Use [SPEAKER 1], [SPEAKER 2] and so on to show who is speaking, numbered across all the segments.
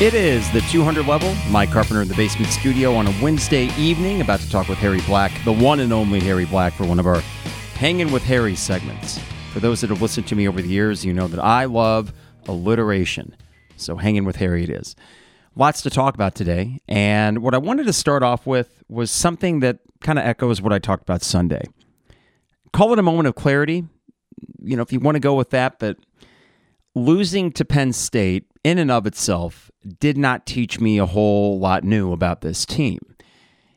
[SPEAKER 1] It is the 200 level. Mike Carpenter in the basement studio on a Wednesday evening, about to talk with Harry Black, the one and only Harry Black, for one of our Hanging with Harry segments. For those that have listened to me over the years, you know that I love alliteration. So, Hanging with Harry it is. Lots to talk about today. And what I wanted to start off with was something that kind of echoes what I talked about Sunday. Call it a moment of clarity. You know, if you want to go with that, but losing to Penn State in and of itself did not teach me a whole lot new about this team.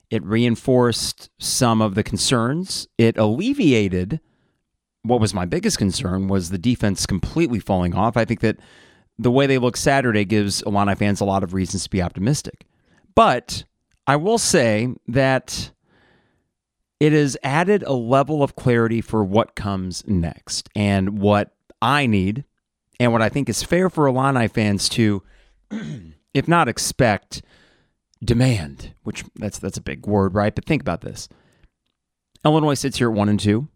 [SPEAKER 1] It reinforced some of the concerns. It alleviated what was my biggest concern was the defense completely falling off. I think that the way they look Saturday gives Illini fans a lot of reasons to be optimistic. But I will say that it has added a level of clarity for what comes next and what I need and what I think is fair for Illini fans to, if not expect, demand. Which that's that's a big word, right? But think about this: Illinois sits here at one and two.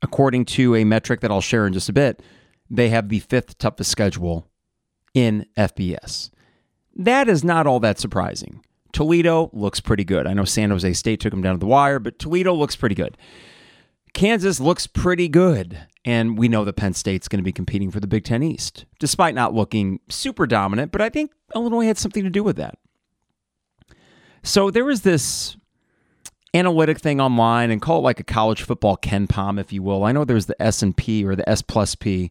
[SPEAKER 1] According to a metric that I'll share in just a bit, they have the fifth toughest schedule in FBS. That is not all that surprising. Toledo looks pretty good. I know San Jose State took them down to the wire, but Toledo looks pretty good. Kansas looks pretty good. And we know that Penn State's going to be competing for the Big Ten East, despite not looking super dominant. But I think Illinois had something to do with that. So there was this analytic thing online and call it like a college football KenPom, if you will. I know there's the S and P or the S plus P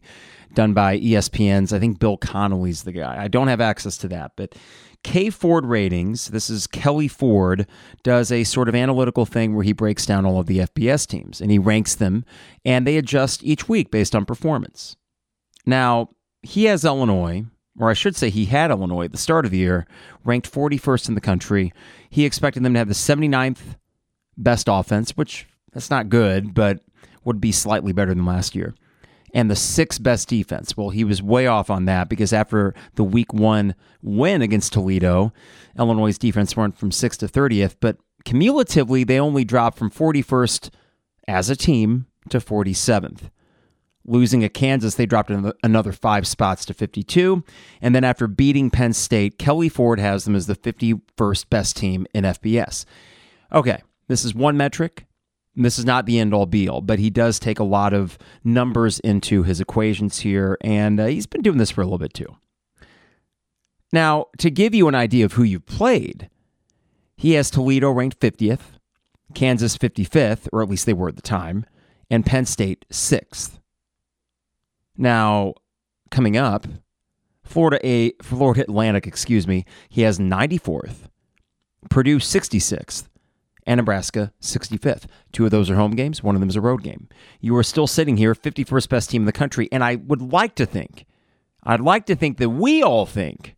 [SPEAKER 1] done by ESPN's. I think Bill Connelly's the guy. I don't have access to that, but K Ford Ratings, this is Kelly Ford, does a sort of analytical thing where he breaks down all of the FBS teams and he ranks them and they adjust each week based on performance. Now, he has Illinois, or I should say he had Illinois at the start of the year, ranked 41st in the country. He expected them to have the 79th best offense, which that's not good, but would be slightly better than last year and the sixth best defense. Well, he was way off on that because after the week one win against Toledo, Illinois' defense went from sixth to 30th, but cumulatively, they only dropped from 41st as a team to 47th. Losing at Kansas, they dropped another five spots to 52. And then after beating Penn State, Kelly Ford has them as the 51st best team in FBS. Okay, this is one metric. This is not the end all be all, but he does take a lot of numbers into his equations here, and uh, he's been doing this for a little bit too. Now, to give you an idea of who you've played, he has Toledo ranked 50th, Kansas 55th, or at least they were at the time, and Penn State 6th. Now, coming up, Florida A Florida Atlantic, excuse me, he has 94th, Purdue 66th, and Nebraska 65th. Two of those are home games, one of them is a road game. You are still sitting here, 51st best team in the country, and I would like to think, I'd like to think that we all think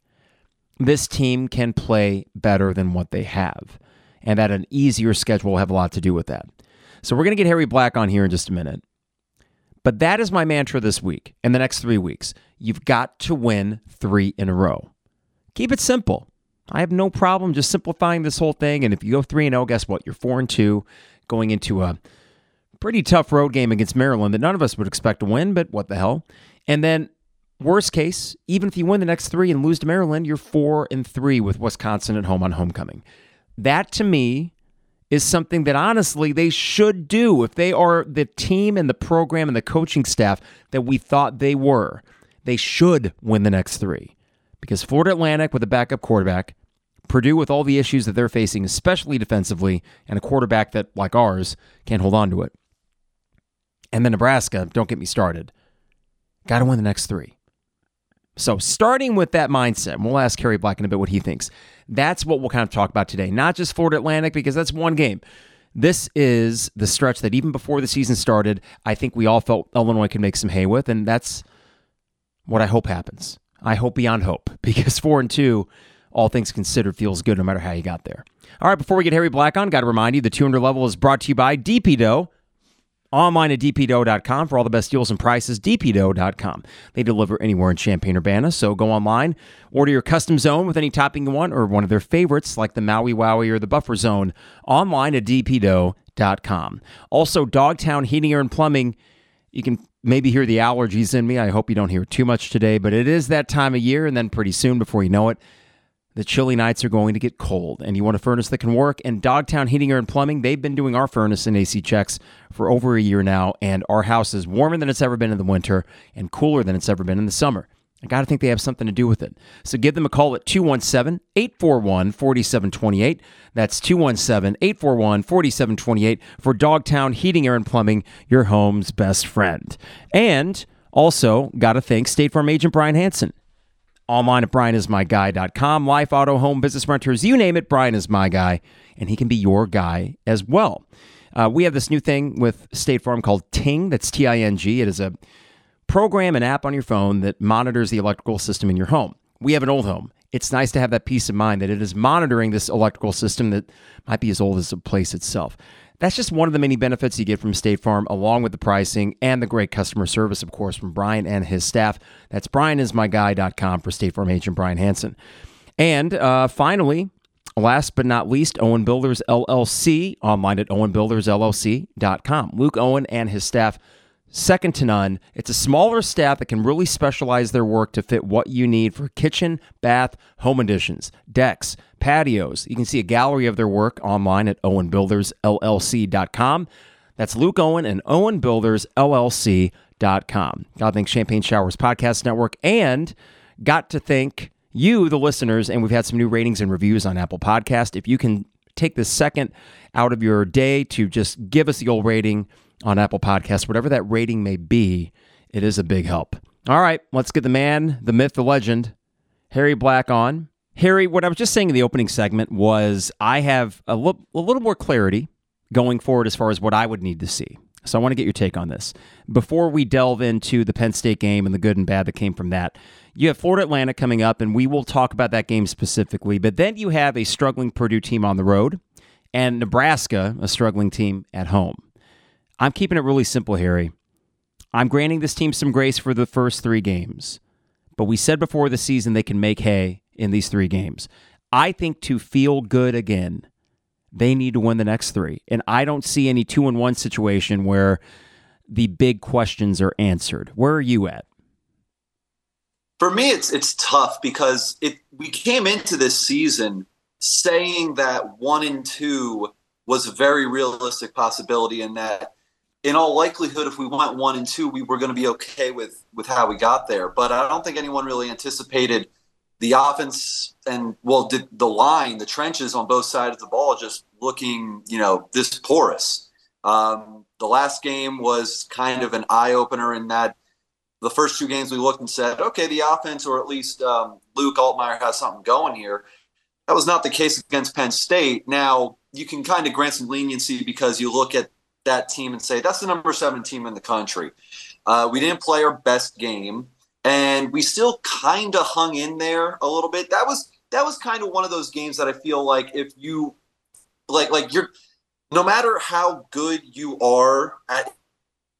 [SPEAKER 1] this team can play better than what they have, and that an easier schedule will have a lot to do with that. So we're going to get Harry Black on here in just a minute. But that is my mantra this week and the next three weeks. You've got to win three in a row. Keep it simple. I have no problem just simplifying this whole thing. And if you go 3 0, guess what? You're 4 and 2 going into a pretty tough road game against Maryland that none of us would expect to win, but what the hell? And then, worst case, even if you win the next three and lose to Maryland, you're 4 and 3 with Wisconsin at home on homecoming. That to me is something that honestly they should do if they are the team and the program and the coaching staff that we thought they were. They should win the next three because Florida Atlantic with a backup quarterback, Purdue with all the issues that they're facing, especially defensively, and a quarterback that, like ours, can't hold on to it. And then Nebraska, don't get me started. Got to win the next three. So, starting with that mindset, we'll ask Harry Black in a bit what he thinks. That's what we'll kind of talk about today. Not just Florida Atlantic, because that's one game. This is the stretch that even before the season started, I think we all felt Illinois could make some hay with, and that's what I hope happens. I hope beyond hope because four and two, all things considered, feels good no matter how you got there. All right, before we get Harry Black on, got to remind you the 200 level is brought to you by DP Dough. Online at dpdough.com for all the best deals and prices. dpdough.com. They deliver anywhere in Champaign Urbana, so go online, order your custom zone with any topping you want, or one of their favorites like the Maui Wowie or the Buffer Zone online at dpdough.com. Also, Dogtown Heating and Plumbing. You can maybe hear the allergies in me. I hope you don't hear too much today, but it is that time of year, and then pretty soon, before you know it, the chilly nights are going to get cold, and you want a furnace that can work. And Dogtown Heating, Air, and Plumbing, they've been doing our furnace and AC checks for over a year now, and our house is warmer than it's ever been in the winter and cooler than it's ever been in the summer. I got to think they have something to do with it. So give them a call at 217 841 4728. That's 217 841 4728 for Dogtown Heating, Air, and Plumbing, your home's best friend. And also, got to thank State Farm agent Brian Hanson. Online at brianismyguy.com. Life, auto, home, business renters, you name it, Brian is my guy, and he can be your guy as well. Uh, we have this new thing with State Farm called Ting. That's T I N G. It is a program an app on your phone that monitors the electrical system in your home. We have an old home. It's nice to have that peace of mind that it is monitoring this electrical system that might be as old as the place itself. That's just one of the many benefits you get from State Farm, along with the pricing and the great customer service, of course, from Brian and his staff. That's brianismyguy.com for State Farm agent Brian Hanson. And uh, finally, last but not least, Owen Builders LLC, online at owenbuildersllc.com. Luke Owen and his staff second to none. It's a smaller staff that can really specialize their work to fit what you need for kitchen, bath, home additions, decks, patios. You can see a gallery of their work online at owenbuildersllc.com. That's Luke Owen and owenbuildersllc.com. Got to thank Champagne Showers Podcast Network and got to thank you, the listeners, and we've had some new ratings and reviews on Apple Podcast. If you can take this second out of your day to just give us the old rating, on Apple Podcasts, whatever that rating may be, it is a big help. All right, let's get the man, the myth, the legend, Harry Black on. Harry, what I was just saying in the opening segment was I have a, little more clarity going forward as far as what I would need to see. So I want to get your take on this. Before we delve into the Penn State game and the good and bad that came from that, you have Florida Atlantic coming up, and we will talk about that game specifically. But then you have a struggling Purdue team on the road and Nebraska, a struggling team at home. I'm keeping it really simple, Harry. I'm granting this team some grace for the first three games, but we said before the season they can make hay in these three games. I think to feel good again, they need to win the next three. And I don't see any two and one situation where the big questions are answered. Where are you at?
[SPEAKER 2] For me, it's it's tough because it we came into this season saying that one and two was a very realistic possibility and that in all likelihood, if we went one and two, we were going to be okay with with how we got there. But I don't think anyone really anticipated the offense and well, the, the line, the trenches on both sides of the ball, just looking, you know, this porous. Um, the last game was kind of an eye opener in that the first two games we looked and said, okay, the offense, or at least um, Luke Altmyer has something going here. That was not the case against Penn State. Now you can kind of grant some leniency because you look at that team and say that's the number seven team in the country. Uh, we didn't play our best game, and we still kind of hung in there a little bit. That was that was kind of one of those games that I feel like if you like like you're no matter how good you are at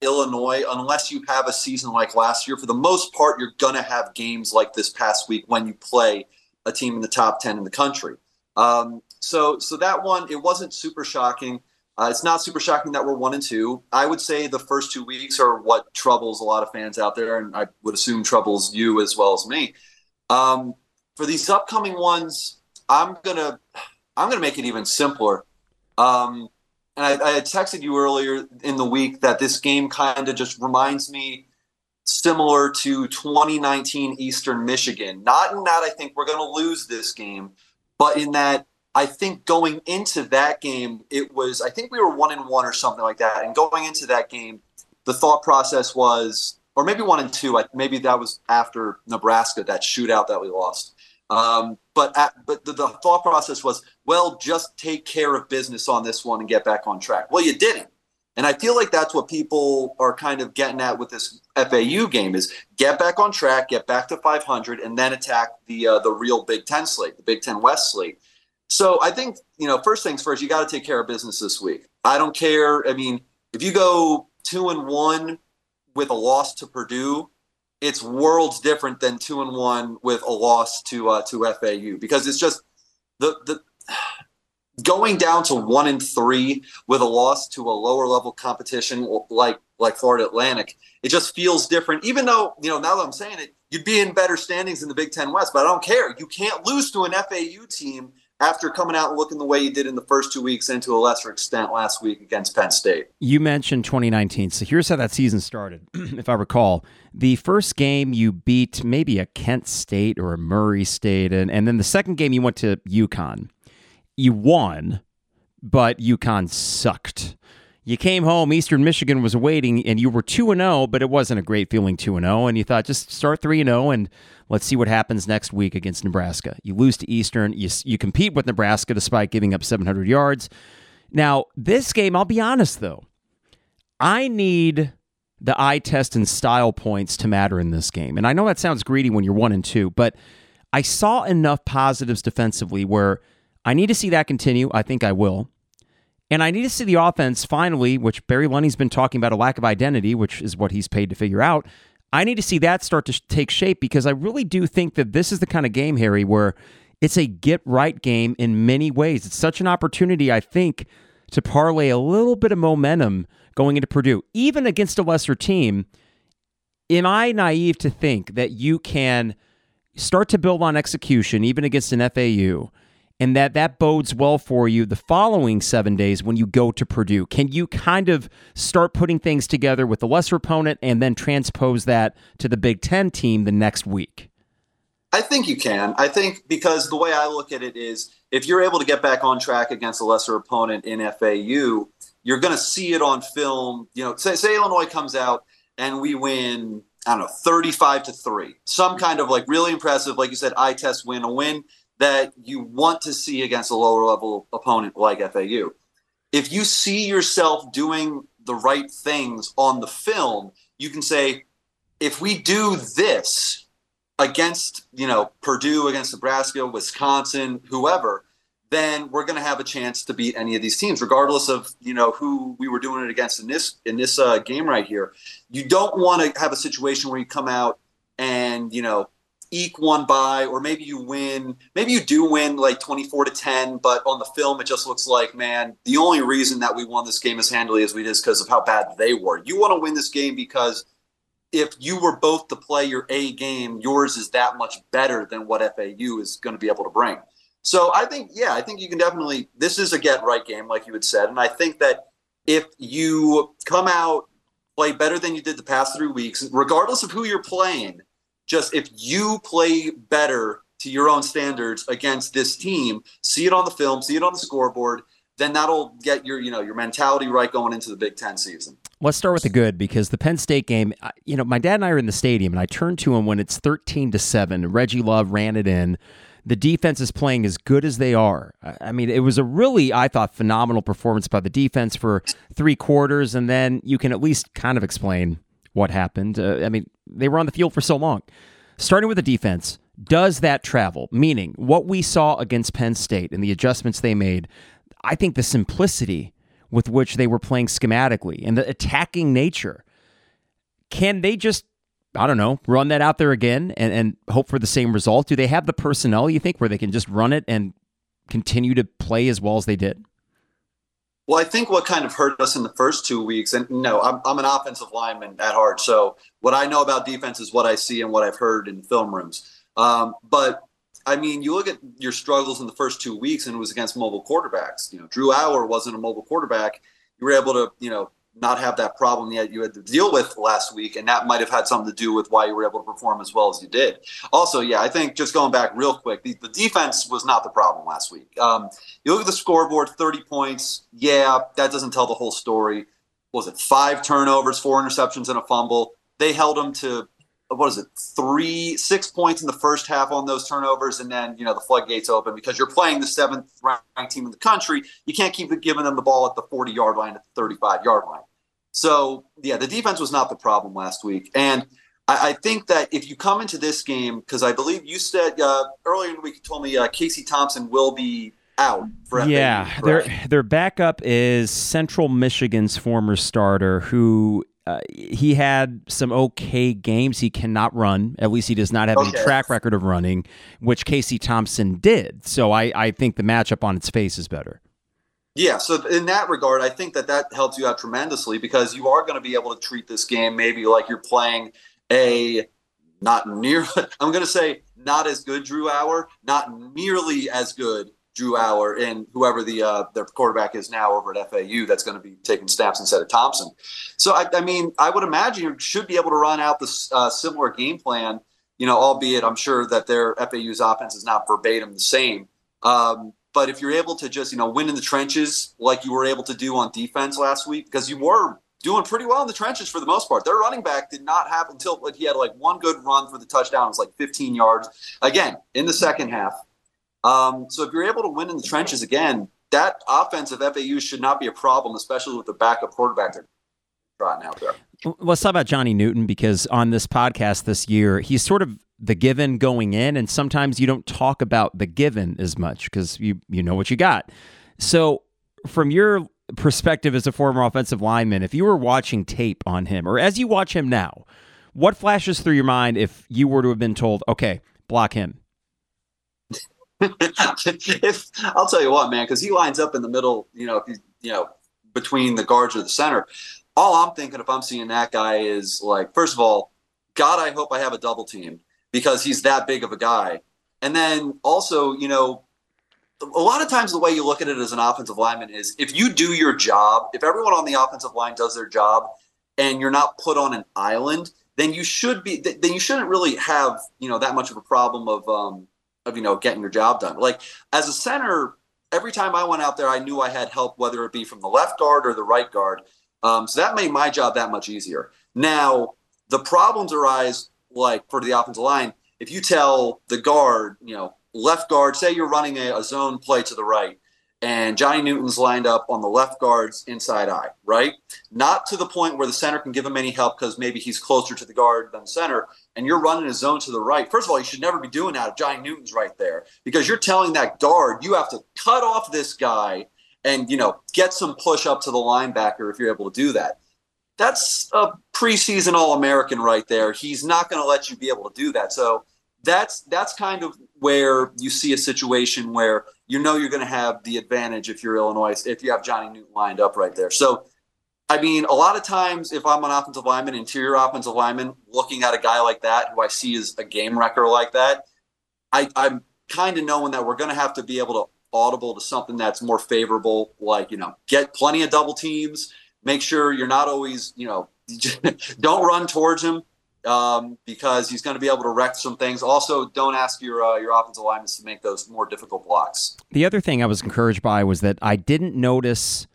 [SPEAKER 2] Illinois, unless you have a season like last year, for the most part, you're gonna have games like this past week when you play a team in the top ten in the country. Um, so so that one it wasn't super shocking. Uh, it's not super shocking that we're one and two. I would say the first two weeks are what troubles a lot of fans out there, and I would assume troubles you as well as me. Um, for these upcoming ones, I'm gonna I'm gonna make it even simpler. Um, and I, I had texted you earlier in the week that this game kind of just reminds me similar to 2019 Eastern Michigan. Not in that I think we're going to lose this game, but in that I think going into that game, it was I think we were one and one or something like that. And going into that game, the thought process was, or maybe one and two. Maybe that was after Nebraska, that shootout that we lost. Um, but at, but the, the, thought process was, well, just take care of business on this one and get back on track. Well, you didn't. And I feel like that's what people are kind of getting at with this FAU game is get back on track, get back to 500, and then attack the uh, the real Big Ten slate, the Big Ten West slate. So I think, you know, first things first, you got to take care of business this week. I don't care. I mean, if you go two and one with a loss to Purdue, it's worlds different than two and one with a loss to uh, to FAU because it's just the the going down to one and three with a loss to a lower level competition like like Florida Atlantic, it just feels different. Even though you know now that I'm saying it, you'd be in better standings in the Big Ten West, but I don't care. You can't lose to an FAU team after coming out and looking the way you did in the first two weeks and to a lesser extent last week against Penn State.
[SPEAKER 1] You mentioned 2019. So here's how that season started, if I recall. The first game you beat maybe a Kent State or a Murray State, and, and then the second game you went to UConn. You won, but UConn sucked. You came home, Eastern Michigan was waiting, and you were 2 0, but it wasn't a great feeling 2 0. And you thought, just start 3 0 and let's see what happens next week against Nebraska. You lose to Eastern, you, you compete with Nebraska despite giving up 700 yards. Now, this game, I'll be honest though, I need the eye test and style points to matter in this game. And I know that sounds greedy when you're 1 and 2, but I saw enough positives defensively where I need to see that continue. I think I will. And I need to see the offense finally, which Barry Lunney's been talking about a lack of identity, which is what he's paid to figure out. I need to see that start to take shape because I really do think that this is the kind of game, Harry, where it's a get right game in many ways. It's such an opportunity, I think, to parlay a little bit of momentum going into Purdue, even against a lesser team. Am I naive to think that you can start to build on execution, even against an FAU? And that that bodes well for you the following seven days when you go to Purdue? Can you kind of start putting things together with the lesser opponent and then transpose that to the Big Ten team the next week?
[SPEAKER 2] I think you can. I think because the way I look at it is if you're able to get back on track against a lesser opponent in FAU, you're going to see it on film. You know, say, say Illinois comes out and we win, I don't know, 35 to 3. Some kind of like really impressive, like you said, eye test win, a win that you want to see against a lower level opponent like FAU. If you see yourself doing the right things on the film, you can say, if we do this against, you know, Purdue, against Nebraska, Wisconsin, whoever, then we're going to have a chance to beat any of these teams, regardless of you know who we were doing it against in this in this uh, game right here. You don't want to have a situation where you come out and you know eke one by, or maybe you win, maybe you do win like 24 to 10, but on the film, it just looks like, man, the only reason that we won this game as handily as we did is because of how bad they were. You want to win this game because if you were both to play your A game, yours is that much better than what FAU is going to be able to bring. So I think, yeah, I think you can definitely, this is a get right game, like you had said. And I think that if you come out, play better than you did the past three weeks, regardless of who you're playing, just if you play better to your own standards against this team, see it on the film, see it on the scoreboard, then that'll get your you know your mentality right going into the Big Ten season.
[SPEAKER 1] Let's start with the good because the Penn State game, you know, my dad and I are in the stadium, and I turn to him when it's thirteen to seven. Reggie Love ran it in. The defense is playing as good as they are. I mean, it was a really, I thought, phenomenal performance by the defense for three quarters, and then you can at least kind of explain what happened. Uh, I mean, they were on the field for so long. Starting with the defense, does that travel? Meaning, what we saw against Penn State and the adjustments they made, I think the simplicity with which they were playing schematically and the attacking nature, can they just, I don't know, run that out there again and, and hope for the same result? Do they have the personnel, you think, where they can just run it and continue to play as well as they did?
[SPEAKER 2] Well, I think what kind of hurt us in the first two weeks, and no, I'm, I'm an offensive lineman at heart. So what I know about defense is what I see and what I've heard in film rooms. Um, but I mean, you look at your struggles in the first two weeks, and it was against mobile quarterbacks. You know, Drew Allar wasn't a mobile quarterback. You were able to, you know, not have that problem yet you had to deal with last week, and that might have had something to do with why you were able to perform as well as you did. Also, yeah, I think just going back real quick, the, the defense was not the problem last week. Um, you look at the scoreboard, 30 points. Yeah, that doesn't tell the whole story. What was it five turnovers, four interceptions, and a fumble? They held them to what is it three six points in the first half on those turnovers and then you know the floodgates open. Because you're playing the seventh ranked team in the country you can't keep giving them the ball at the 40 yard line at the 35 yard line. So yeah the defense was not the problem last week. And i, I think that if you come into this game because i believe you said uh, earlier in the week you told me uh, casey thompson will be out
[SPEAKER 1] yeah FAU, their their backup is central michigan's former starter who uh, he had some okay games. He cannot run. At least he does not have okay. any track record of running, which Casey Thompson did. So I, I think the matchup on its face is better.
[SPEAKER 2] Yeah, so in that regard, I think that that helps you out tremendously because you are going to be able to treat this game maybe like you're playing a not near. I'm going to say not as good Drew Allar, not nearly as good Drew Allar, and whoever the uh, their quarterback is now over at FAU that's going to be taking snaps instead of Thompson. So I, I mean, I would imagine you should be able to run out this uh, similar game plan. You know, albeit I'm sure that their FAU's offense is not verbatim the same. Um, but if you're able to just, you know, win in the trenches like you were able to do on defense last week, because you were doing pretty well in the trenches for the most part. Their running back did not have until like, he had like one good run for the touchdown. It was like 15 yards again in the second half. Um, so if you're able to win in the trenches again, that offensive FAU should not be a problem, especially with the backup quarterback they're trotting out there.
[SPEAKER 1] Let's talk about Johnny Newton because on this podcast this year, he's sort of the given going in, and sometimes you don't talk about the given as much because you you know what you got. So, from your perspective as a former offensive lineman, if you were watching tape on him, or as you watch him now, what flashes through your mind if you were to have been told, "Okay, block him"?
[SPEAKER 2] If I'll tell you what, man, because he lines up in the middle, you know, if you you know between the guards or the center. All I'm thinking if I'm seeing that guy is like, first of all, God, I hope I have a double team because he's that big of a guy. And then also, you know, a lot of times the way you look at it as an offensive lineman is if you do your job, if everyone on the offensive line does their job and you're not put on an island, then you should be then you shouldn't really have, you know, that much of a problem of um of you know getting your job done. Like as a center, every time I went out there, I knew I had help, whether it be from the left guard or the right guard. Um, so that made my job that much easier. Now the problems arise like for the offensive line, if you tell the guard, you know, left guard, say you're running a, a zone play to the right, and Johnny Newton's lined up on the left guard's inside eye, right? Not to the point where the center can give him any help because maybe he's closer to the guard than center, and you're running a zone to the right. First of all, you should never be doing that if Johnny Newton's right there because you're telling that guard you have to cut off this guy and you know get some push up to the linebacker if you're able to do that that's a preseason All American right there. He's not going to let you be able to do that. So that's that's kind of where you see a situation where you know you're going to have the advantage if you're Illinois if you have Johnny Newton lined up right there. So I mean, a lot of times if I'm an offensive lineman, interior offensive lineman, looking at a guy like that who I see as a game wrecker like that, I, I'm kind of knowing that we're going to have to be able to audible to something that's more favorable, like you know, get plenty of double teams make sure you're not always, you know, don't run towards him um, because he's going to be able to wreck some things. Also, don't ask your uh, your offensive linemen to make those more difficult blocks.
[SPEAKER 1] The other thing I was encouraged by was that I didn't notice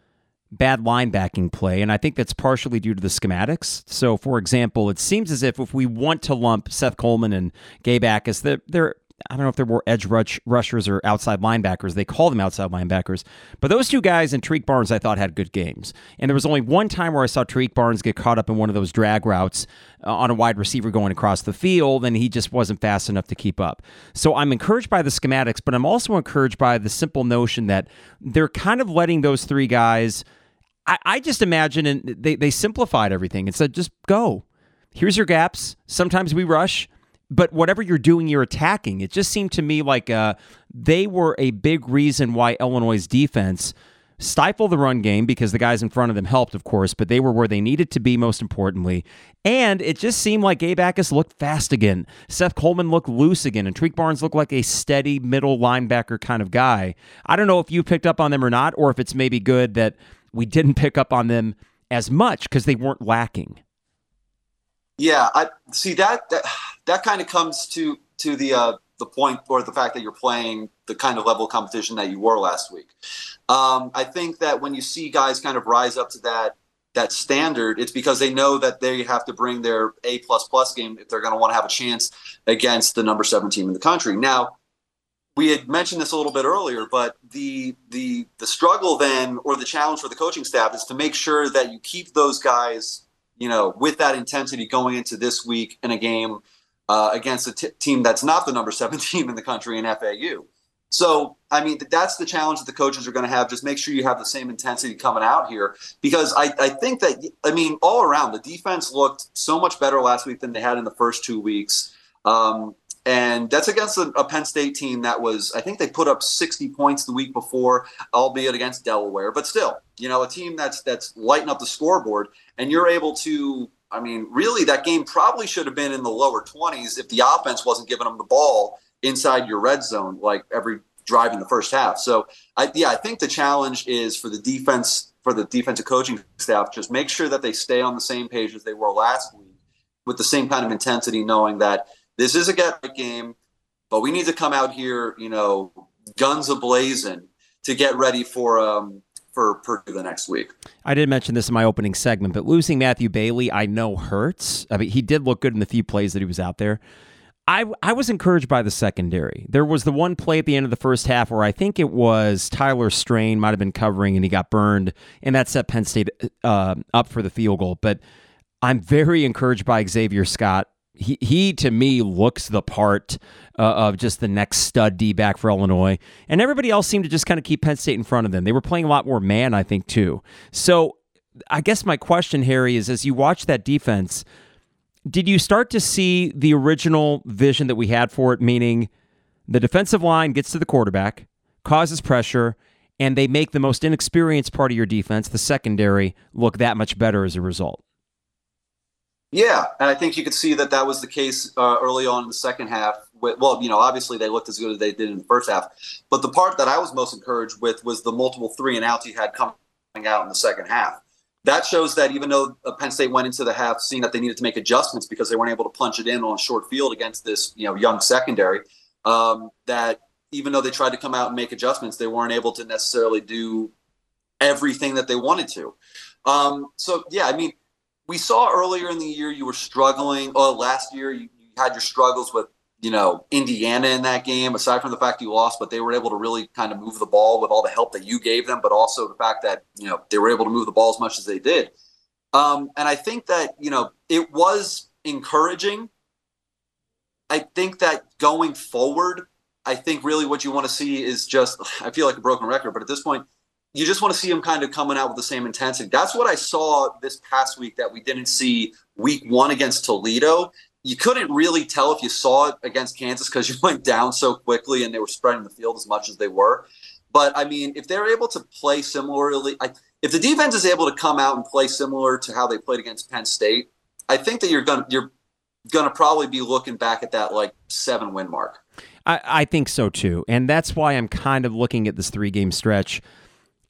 [SPEAKER 1] bad linebacking play, and I think that's partially due to the schematics. So, for example, it seems as if if we want to lump Seth Coleman and Gabe Jacas, they're, they're I don't know if they were edge rush, rushers or outside linebackers. They call them outside linebackers. But those two guys and Tarique Barnes, I thought had good games. And there was only one time where I saw Tarique Barnes get caught up in one of those drag routes uh, on a wide receiver going across the field, and he just wasn't fast enough to keep up. So I'm encouraged by the schematics, but I'm also encouraged by the simple notion that they're kind of letting those three guys. I, I just imagine and they, they simplified everything and said, just go. Here's your gaps. Sometimes we rush but whatever you're doing, you're attacking. It just seemed to me like uh, they were a big reason why Illinois' defense stifled the run game because the guys in front of them helped, of course, but they were where they needed to be, most importantly. And it just seemed like Gabe Jacas looked fast again. Seth Coleman looked loose again, and Tarique Barnes looked like a steady middle linebacker kind of guy. I don't know if you picked up on them or not, or if it's maybe good that we didn't pick up on them as much because they weren't lacking.
[SPEAKER 2] Yeah, I see that that, that kind of comes to to the uh, the point or the fact that you're playing the kind of level of competition that you were last week. Um, I think that when you see guys kind of rise up to that that standard, it's because they know that they have to bring their A plus plus game if they're going to want to have a chance against the number seven team in the country. Now, we had mentioned this a little bit earlier, but the the the struggle then or the challenge for the coaching staff is to make sure that you keep those guys you know, with that intensity going into this week in a game uh, against a t- team that's not the number seven team in the country in FAU. So, I mean, that's the challenge that the coaches are going to have. Just make sure you have the same intensity coming out here because I, I think that, I mean, all around, the defense looked so much better last week than they had in the first two weeks. Um, And that's against a, a, Penn State team that was, I think they put up 60 points the week before, albeit against Delaware. But still, you know, a team that's that's lighting up the scoreboard, and you're able to. I mean, really, that game probably should have been in the lower 20s if the offense wasn't giving them the ball inside your red zone like every drive in the first half. So, I, yeah, I think the challenge is for the defense, for the defensive coaching staff, just make sure that they stay on the same page as they were last week with the same kind of intensity, knowing that this is a get game, but we need to come out here, you know, guns ablazing to get ready for um, for Purdue the next week.
[SPEAKER 1] I did mention this in my opening segment, but losing Matthew Bailey, I know hurts. I mean, he did look good in the few plays that he was out there. I, I was encouraged by the secondary. There was the one play at the end of the first half where I think it was Tyler Strain might have been covering and he got burned, and that set Penn State uh, up for the field goal. But I'm very encouraged by Xavier Scott he he to me looks the part uh, of just the next stud D back for Illinois, and everybody else seemed to just kind of keep Penn State in front of them. They were playing a lot more man, I think, too. So I guess my question, Harry, is as you watch that defense, did you start to see the original vision that we had for it, meaning the defensive line gets to the quarterback, causes pressure, and they make the most inexperienced part of your defense, the secondary, look that much better as a result?
[SPEAKER 2] Yeah, and I think you could see that that was the case uh, early on in the second half. Well, you know, obviously they looked as good as they did in the first half, but the part that I was most encouraged with was the multiple three and outs he had coming out in the second half. That shows that even though uh, Penn State went into the half seeing that they needed to make adjustments because they weren't able to punch it in on short field against this, you know, young secondary, um, that even though they tried to come out and make adjustments, they weren't able to necessarily do everything that they wanted to. Um, so yeah, I mean we saw earlier in the year you were struggling. Oh, last year you, you, had your struggles with you know Indiana in that game. Aside from the fact you lost, but they were able to really kind of move the ball with all the help that you gave them, but also the fact that you know they were able to move the ball as much as they did. Um, and I think that you know it was encouraging. I think that going forward, I think really what you want to see is just I feel like a broken record, but at this point, you just want to see him kind of coming out with the same intensity. That's what I saw this past week that we didn't see week one against Toledo. You couldn't really tell if you saw it against Kansas because you went down so quickly and they were spreading the field as much as they were. But I mean, if they're able to play similarly, I, if the defense is able to come out and play similar to how they played against Penn State, I think that you're going to you're to probably be looking back at that like seven win mark.
[SPEAKER 1] I, I think so too, and that's why I'm kind of looking at this three game stretch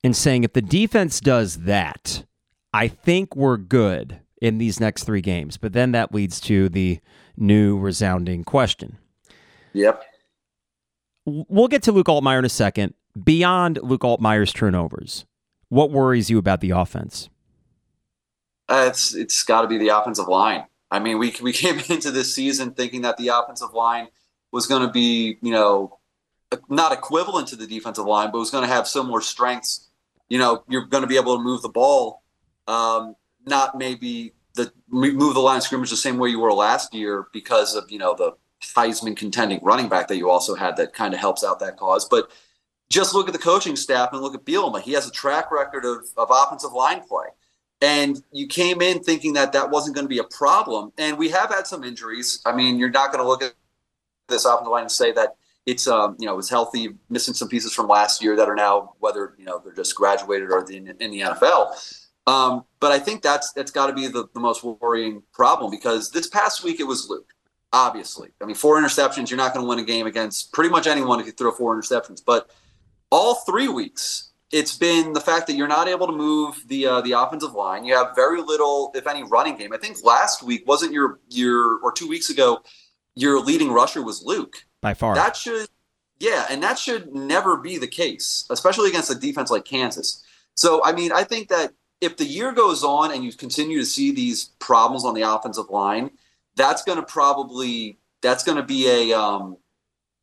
[SPEAKER 1] and saying if the defense does that, I think we're good in these next three games. But then that leads to the new resounding question.
[SPEAKER 2] Yep.
[SPEAKER 1] We'll get to Luke Altmyer in a second. Beyond Luke Altmyer's turnovers, what worries you about the offense?
[SPEAKER 2] Uh, it's it's got to be the offensive line. I mean, we we came into this season thinking that the offensive line was going to be, you know, not equivalent to the defensive line, but was going to have similar strengths you know, you're going to be able to move the ball, um, not maybe the move the line of scrimmage the same way you were last year because of you know the Heisman contending running back that you also had that kind of helps out that cause. But just look at the coaching staff and look at Bielema. He has a track record of, of offensive line play. And you came in thinking that that wasn't going to be a problem. And we have had some injuries. I mean, you're not going to look at this offensive line and say that it's um, you know it's healthy, missing some pieces from last year that are now whether you know they're just graduated or in, in the NFL. Um, but I think that's that's got to be the, the most worrying problem because this past week it was Luke. Obviously, I mean, four interceptions. You're not going to win a game against pretty much anyone if you throw four interceptions. But all three weeks, it's been the fact that you're not able to move the uh, the offensive line. You have very little, if any, running game. I think last week wasn't your your or two weeks ago, your leading rusher was Luke
[SPEAKER 1] by far.
[SPEAKER 2] That should, yeah, and that should never be the case, especially against a defense like Kansas. So, I mean, I think that if the year goes on and you continue to see these problems on the offensive line, that's going to probably that's going to be a um,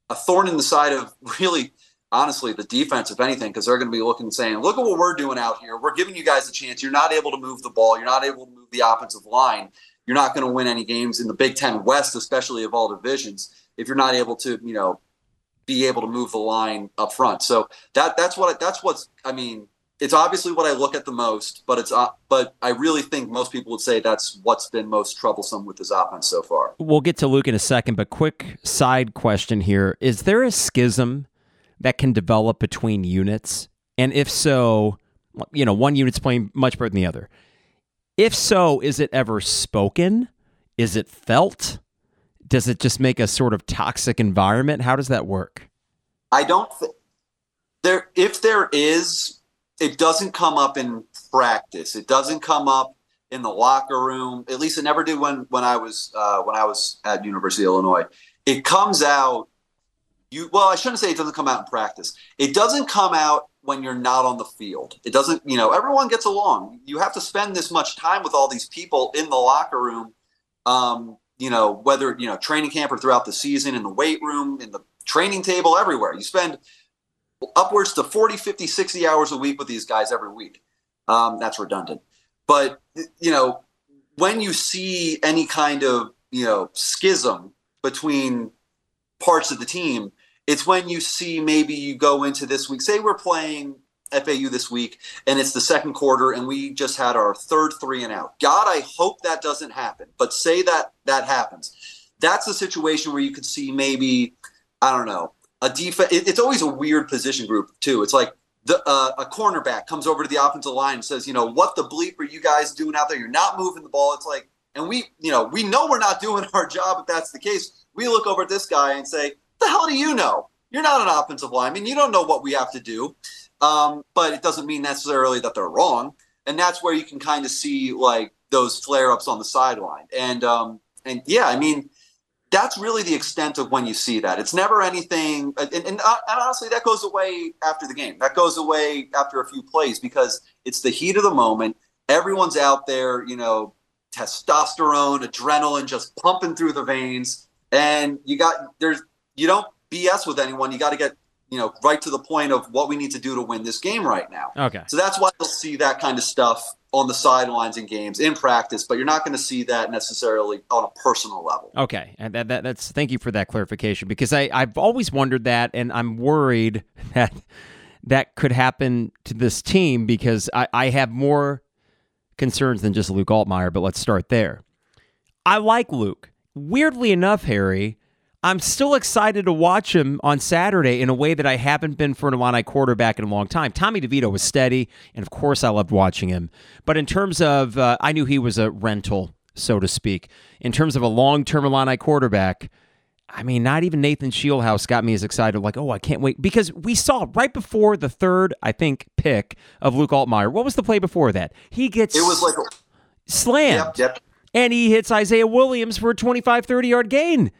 [SPEAKER 2] a thorn in the side of really honestly the defense, if anything, because they're going to be looking and saying, "Look at what we're doing out here. We're giving you guys a chance. You're not able to move the ball. You're not able to move the offensive line. You're not going to win any games in the Big Ten West, especially of all divisions." If you're not able to, you know, be able to move the line up front. So that that's what that's what's I mean, it's obviously what I look at the most, but it's uh, but I really think most people would say that's what's been most troublesome with this offense so far.
[SPEAKER 1] We'll get to Luke in a second, but quick side question here: Is there a schism that can develop between units, and if so, you know, one unit's playing much better than the other? If so, is it ever spoken? Is it felt? Does it just make a sort of toxic environment? How does that work?
[SPEAKER 2] I don't. Th- there, if there is, it doesn't come up in practice. It doesn't come up in the locker room. At least it never did when when I was uh, when I was at University of Illinois. It comes out. You well, I shouldn't say it doesn't come out in practice. It doesn't come out when you're not on the field. It doesn't. You know, everyone gets along. You have to spend this much time with all these people in the locker room. Um, you know, whether you know training camp or throughout the season, in the weight room, in the training table, everywhere. You spend upwards to 40, 50, 60 hours a week with these guys every week. Um, that's redundant. But, you know, when you see any kind of, you know, schism between parts of the team, it's when you see maybe you go into this week, say we're playing FAU this week and it's the second quarter and we just had our third three and out. God, I hope that doesn't happen. But say that that happens. That's a situation where you could see maybe, I don't know, a defense. It, it's always a weird position group too. It's like the uh, a cornerback comes over to the offensive line and says, you know, what the bleep are you guys doing out there? You're not moving the ball. It's like, and we, you know, we know we're not doing our job if that's the case. We look over at this guy and say, the hell do you know? You're not an offensive lineman. You don't know what we have to do. Um, but it doesn't mean necessarily that they're wrong. And that's where you can kind of see like those flare ups on the sideline. And um, and yeah, I mean, that's really the extent of when you see that. It's never anything, and, and, and, honestly, that goes away after the game. That goes away after a few plays because it's the heat of the moment. Everyone's out there, you know, testosterone, adrenaline just pumping through the veins, and you got there's you don't BS with anyone. You got to get you know right to the point of what we need to do to win this game right now.
[SPEAKER 1] Okay.
[SPEAKER 2] So that's why you'll see that kind of stuff on the sidelines in games in practice, but you're not going to see that necessarily on a personal level.
[SPEAKER 1] Okay, and that, that, that's thank you for that clarification because I I've always wondered that, and I'm worried that that could happen to this team because I, I have more concerns than just Luke Altmyer. But let's start there. I like Luke. Weirdly enough, Harry, I'm still excited to watch him on Saturday in a way that I haven't been for an Illini quarterback in a long time. Tommy DeVito was steady, and of course, I loved watching him. But in terms of, uh, I knew he was a rental, so to speak. In terms of a long term Illini quarterback, I mean, not even Nathan Scheelhaase got me as excited, like, oh, I can't wait. Because we saw right before the third, I think, pick of Luke Altmyer. What was the play before that? He gets
[SPEAKER 2] it was like
[SPEAKER 1] slammed.
[SPEAKER 2] Yep, yep.
[SPEAKER 1] And he hits Isaiah Williams for a 25, 30 yard gain.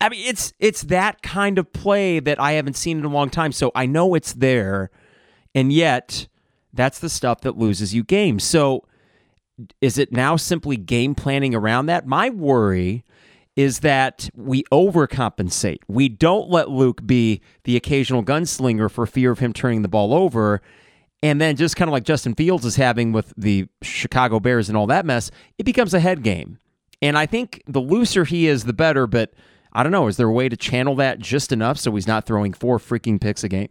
[SPEAKER 1] I mean, it's it's that kind of play that I haven't seen in a long time. So I know it's there, and yet that's the stuff that loses you games. So is it now simply game planning around that? My worry is that we overcompensate. We don't let Luke be the occasional gunslinger for fear of him turning the ball over. And then just kind of like Justin Fields is having with the Chicago Bears and all that mess, it becomes a head game. And I think the looser he is, the better. But I don't know. Is there a way to channel that just enough so he's not throwing four freaking picks a game?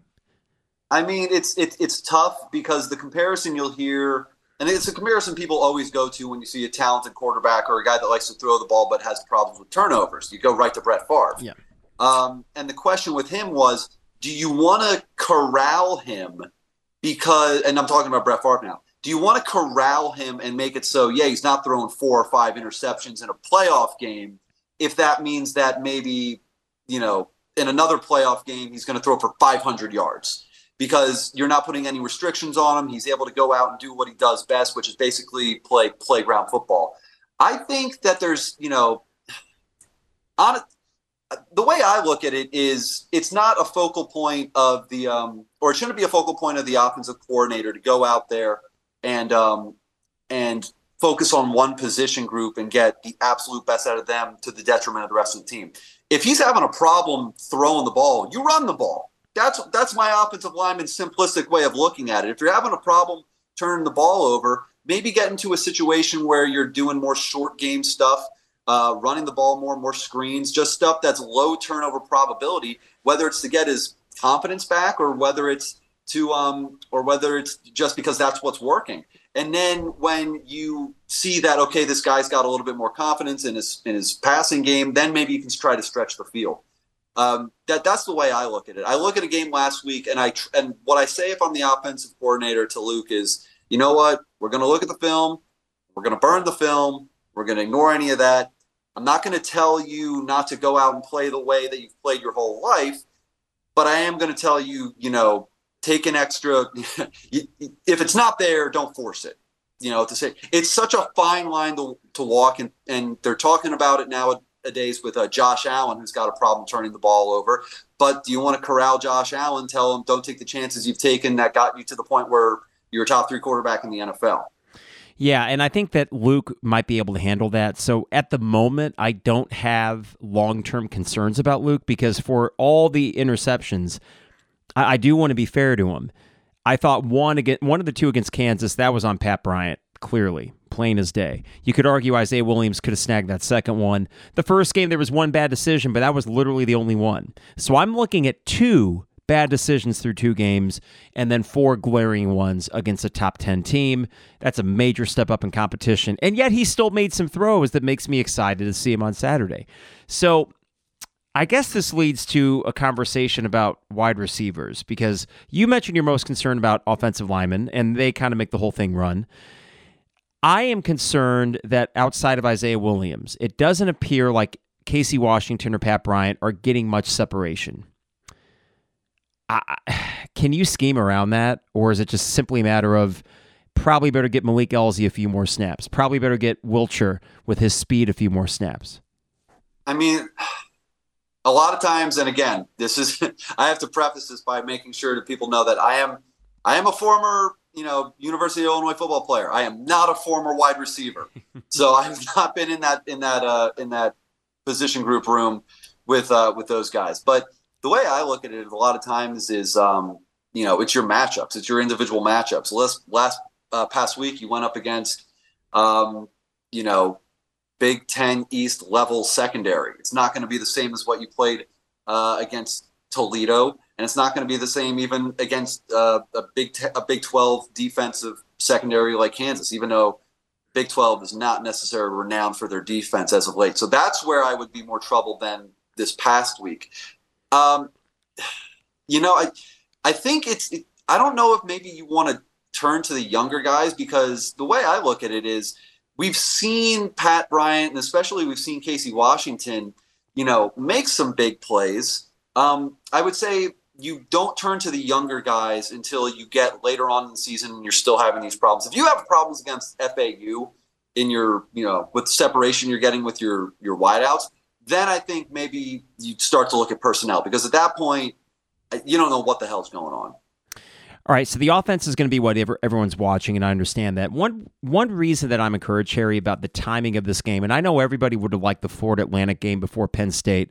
[SPEAKER 2] I mean, it's it, it's tough because the comparison you'll hear, and it's a comparison people always go to when you see a talented quarterback or a guy that likes to throw the ball but has problems with turnovers. You go right to Brett Favre.
[SPEAKER 1] Yeah.
[SPEAKER 2] Um, and the question with him was, do you want to corral him because? And I'm talking about Brett Favre now. Do you want to corral him and make it so, yeah, he's not throwing four or five interceptions in a playoff game, if that means that maybe, you know, in another playoff game, he's going to throw for 500 yards because you're not putting any restrictions on him. He's able to go out and do what he does best, which is basically play playground football. I think that there's, you know, on the way I look at it is it's not a focal point of the, um, or it shouldn't be a focal point of the offensive coordinator to go out there and, um, and focus on one position group and get the absolute best out of them to the detriment of the rest of the team. If he's having a problem throwing the ball, you run the ball. That's that's my offensive lineman's simplistic way of looking at it. If you're having a problem turning the ball over, maybe get into a situation where you're doing more short game stuff, uh, running the ball more, more screens, just stuff that's low turnover probability, whether it's to get his confidence back or whether it's to um or whether it's just because that's what's working. And then when you see that okay, this guy's got a little bit more confidence in his in his passing game, then maybe you can try to stretch the field. Um, that that's the way I look at it. I look at a game last week, and I and what I say if I'm the offensive coordinator to Luke is, you know what, we're going to look at the film, we're going to burn the film, we're going to ignore any of that. I'm not going to tell you not to go out and play the way that you've played your whole life, but I am going to tell you, you know, take an extra. if it's not there, don't force it. You know, to say it's such a fine line to, to walk, and, and they're talking about it nowadays with uh, Josh Allen, who's got a problem turning the ball over. But do you want to corral Josh Allen? Tell him don't take the chances you've taken that got you to the point where you're a top three quarterback in the NFL.
[SPEAKER 1] Yeah, and I think that Luke might be able to handle that. So at the moment, I don't have long term concerns about Luke because for all the interceptions, I, I do want to be fair to him. I thought one against one of the two against Kansas that was on Pat Bryant clearly, plain as day. You could argue Isaiah Williams could have snagged that second one. The first game there was one bad decision, but that was literally the only one. So I'm looking at two bad decisions through two games and then four glaring ones against a top 10 team. That's a major step up in competition. And yet he still made some throws that makes me excited to see him on Saturday. So I guess this leads to a conversation about wide receivers because you mentioned you're most concerned about offensive linemen and they kind of make the whole thing run. I am concerned that outside of Isaiah Williams, it doesn't appear like Casey Washington or Pat Bryant are getting much separation. I, can you scheme around that, or is it just simply a matter of probably better get Malik Elzy a few more snaps, probably better get Wilcher with his speed a few more snaps?
[SPEAKER 2] I mean, a lot of times, and again, this is I have to preface this by making sure that people know that I am I am a former you know University of Illinois football player. I am not a former wide receiver, so I have not been in that in that uh, in that position group room with uh, with those guys. But the way I look at it a lot of times is um, you know it's your matchups, it's your individual matchups. Last last uh, past week, you went up against um, you know Big Ten East level secondary. It's not going to be the same as what you played uh, against Toledo, and it's not going to be the same even against uh, a Big Te- a Big Twelve defensive secondary like Kansas. Even though Big Twelve is not necessarily renowned for their defense as of late, so that's where I would be more troubled than this past week. Um, you know, I I think it's. It, I don't know if maybe you want to turn to the younger guys because the way I look at it is we've seen Pat Bryant and especially we've seen Casey Washington, you know, make some big plays. Um, I would say you don't turn to the younger guys until you get later on in the season and you're still having these problems. If you have problems against FAU in your, you know, with separation you're getting with your your wideouts, then I think maybe you start to look at personnel because at that point you don't know what the hell's going on.
[SPEAKER 1] All right, so the offense is going to be what everyone's watching, and I understand that. One one reason that I'm encouraged, Harry, about the timing of this game, and I know everybody would have liked the Florida Atlantic game before Penn State,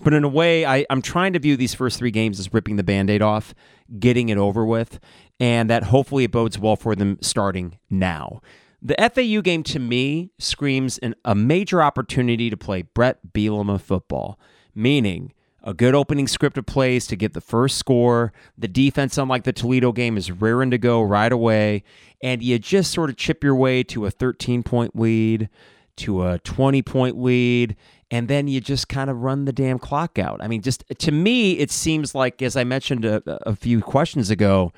[SPEAKER 1] but in a way, I, I'm trying to view these first three games as ripping the band-aid off, getting it over with, and that hopefully it bodes well for them starting now. The FAU game to me screams an, a major opportunity to play Bret Bielema football, meaning a good opening script of plays to get the first score. The defense, unlike the Toledo game, is raring to go right away. And you just sort of chip your way to a 13 point lead, to a 20 point lead, and then you just kind of run the damn clock out. I mean, just to me, it seems like, as I mentioned a, a few questions ago,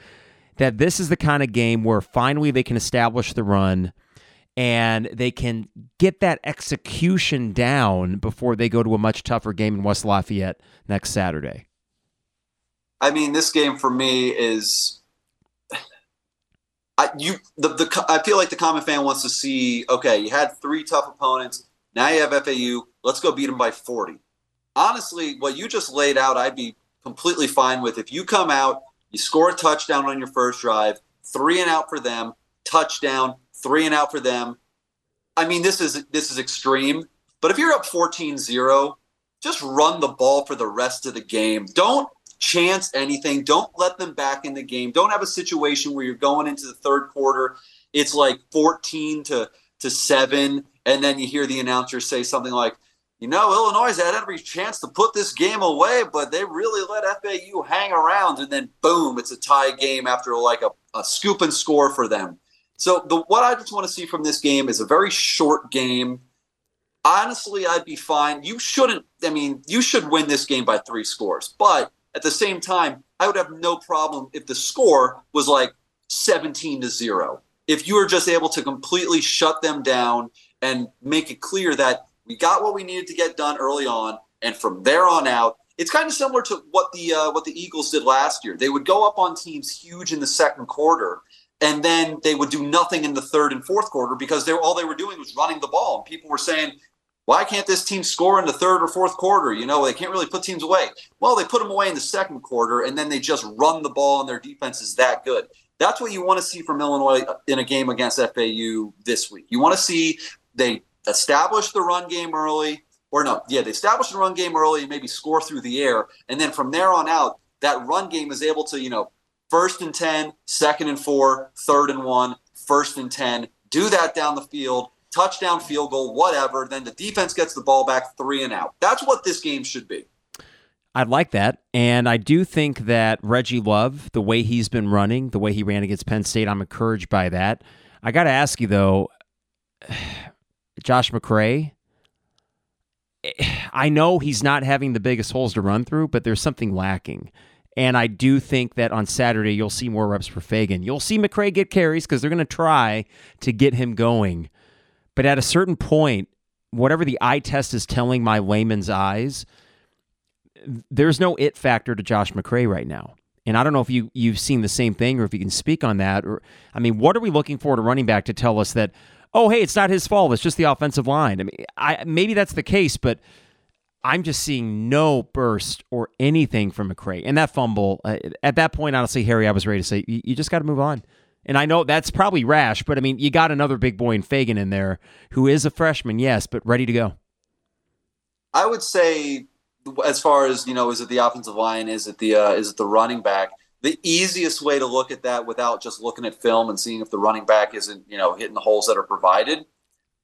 [SPEAKER 1] that this is the kind of game where finally they can establish the run and they can get that execution down before they go to a much tougher game in West Lafayette next Saturday.
[SPEAKER 2] I mean, this game for me is I you the, the I feel like the common fan wants to see okay, you had three tough opponents, now you have FAU, let's go beat them by 40. Honestly, what you just laid out, I'd be completely fine with if you come out, you score a touchdown on your first drive, three and out for them, touchdown, three and out for them. I mean, this is this is extreme, but if you're up 14-0, just run the ball for the rest of the game. Don't chance anything. Don't let them back in the game. Don't have a situation where you're going into the third quarter, it's like 14 to to 7 and then you hear the announcer say something like you know, Illinois had every chance to put this game away, but they really let FAU hang around, and then boom, it's a tie game after like a, a scoop and score for them. So the what I just want to see from this game is a very short game. Honestly, I'd be fine. You shouldn't. I mean, you should win this game by three scores, but at the same time, I would have no problem if the score was like 17 to zero. If you were just able to completely shut them down and make it clear that we got what we needed to get done early on, and from there on out, it's kind of similar to what the uh, what the Eagles did last year. They would go up on teams huge in the second quarter, and then they would do nothing in the third and fourth quarter because they were, all they were doing was running the ball. And people were saying, "Why can't this team score in the third or fourth quarter? You know, they can't really put teams away." Well, they put them away in the second quarter, and then they just run the ball, and their defense is that good. That's what you want to see from Illinois in a game against FAU this week. You want to see they establish the run game early, or no, yeah, they establish the run game early and maybe score through the air, and then from there on out, that run game is able to, you know, first and 10, second and four, third and one, first and 10, do that down the field, touchdown, field goal, whatever. Then the defense gets the ball back three and out. That's what this game should be.
[SPEAKER 1] I like that. And I do think that Reggie Love, the way he's been running, the way he ran against Penn State, I'm encouraged by that. I got to ask you, though, Josh McCray, I know he's not having the biggest holes to run through, but there's something lacking. And I do think that on Saturday, you'll see more reps for Feagin. You'll see McCray get carries because they're going to try to get him going. But at a certain point, whatever the eye test is telling my layman's eyes, there's no it factor to Josh McCray right now. And I don't know if you you've seen the same thing or if you can speak on that. Or I mean, what are we looking for to running back to tell us that, oh, hey, it's not his fault. It's just the offensive line. I mean, I maybe that's the case, but I'm just seeing no burst or anything from McCray. And that fumble, uh, at that point, honestly, Harry, I was ready to say, you, just got to move on. And I know that's probably rash, but I mean, you got another big boy in Feagin in there who is a freshman, yes, but ready to go.
[SPEAKER 2] I would say, as far as you know, is it the offensive line? Is it the uh, is it the running back? The easiest way to look at that without just looking at film and seeing if the running back isn't you know hitting the holes that are provided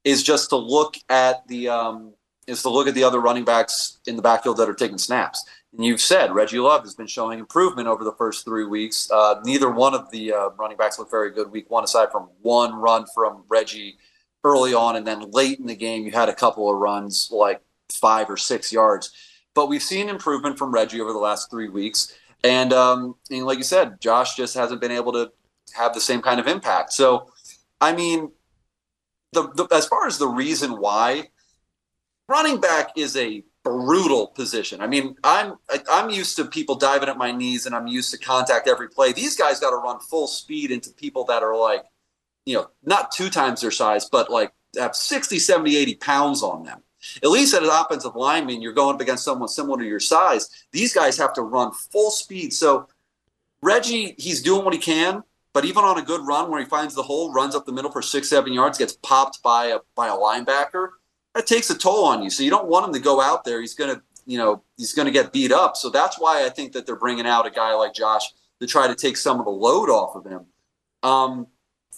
[SPEAKER 2] is just to look at the um, is to look at the other running backs in the backfield that are taking snaps. And you've said Reggie Love has been showing improvement over the first three weeks. Uh, neither one of the uh, running backs looked very good week one, aside from one run from Reggie early on. And then late in the game, you had a couple of runs like five or six yards. But we've seen improvement from Reggie over the last three weeks. And, um, and like you said, Josh just hasn't been able to have the same kind of impact. So, I mean, the, the as far as the reason why running back is a brutal position. I mean, I'm I'm used to people diving at my knees, and I'm used to contact every play. These guys got to run full speed into people that are like, you know, not two times their size, but like have 60, 70, 80 pounds on them. At least at an offensive lineman, you're going up against someone similar to your size. These guys have to run full speed. So Reggie, he's doing what he can, but even on a good run where he finds the hole, runs up the middle for six, seven yards, gets popped by a by a linebacker that takes a toll on you. So you don't want him to go out there. He's going to, you know, he's going to get beat up. So that's why I think that they're bringing out a guy like Josh to try to take some of the load off of him. Um,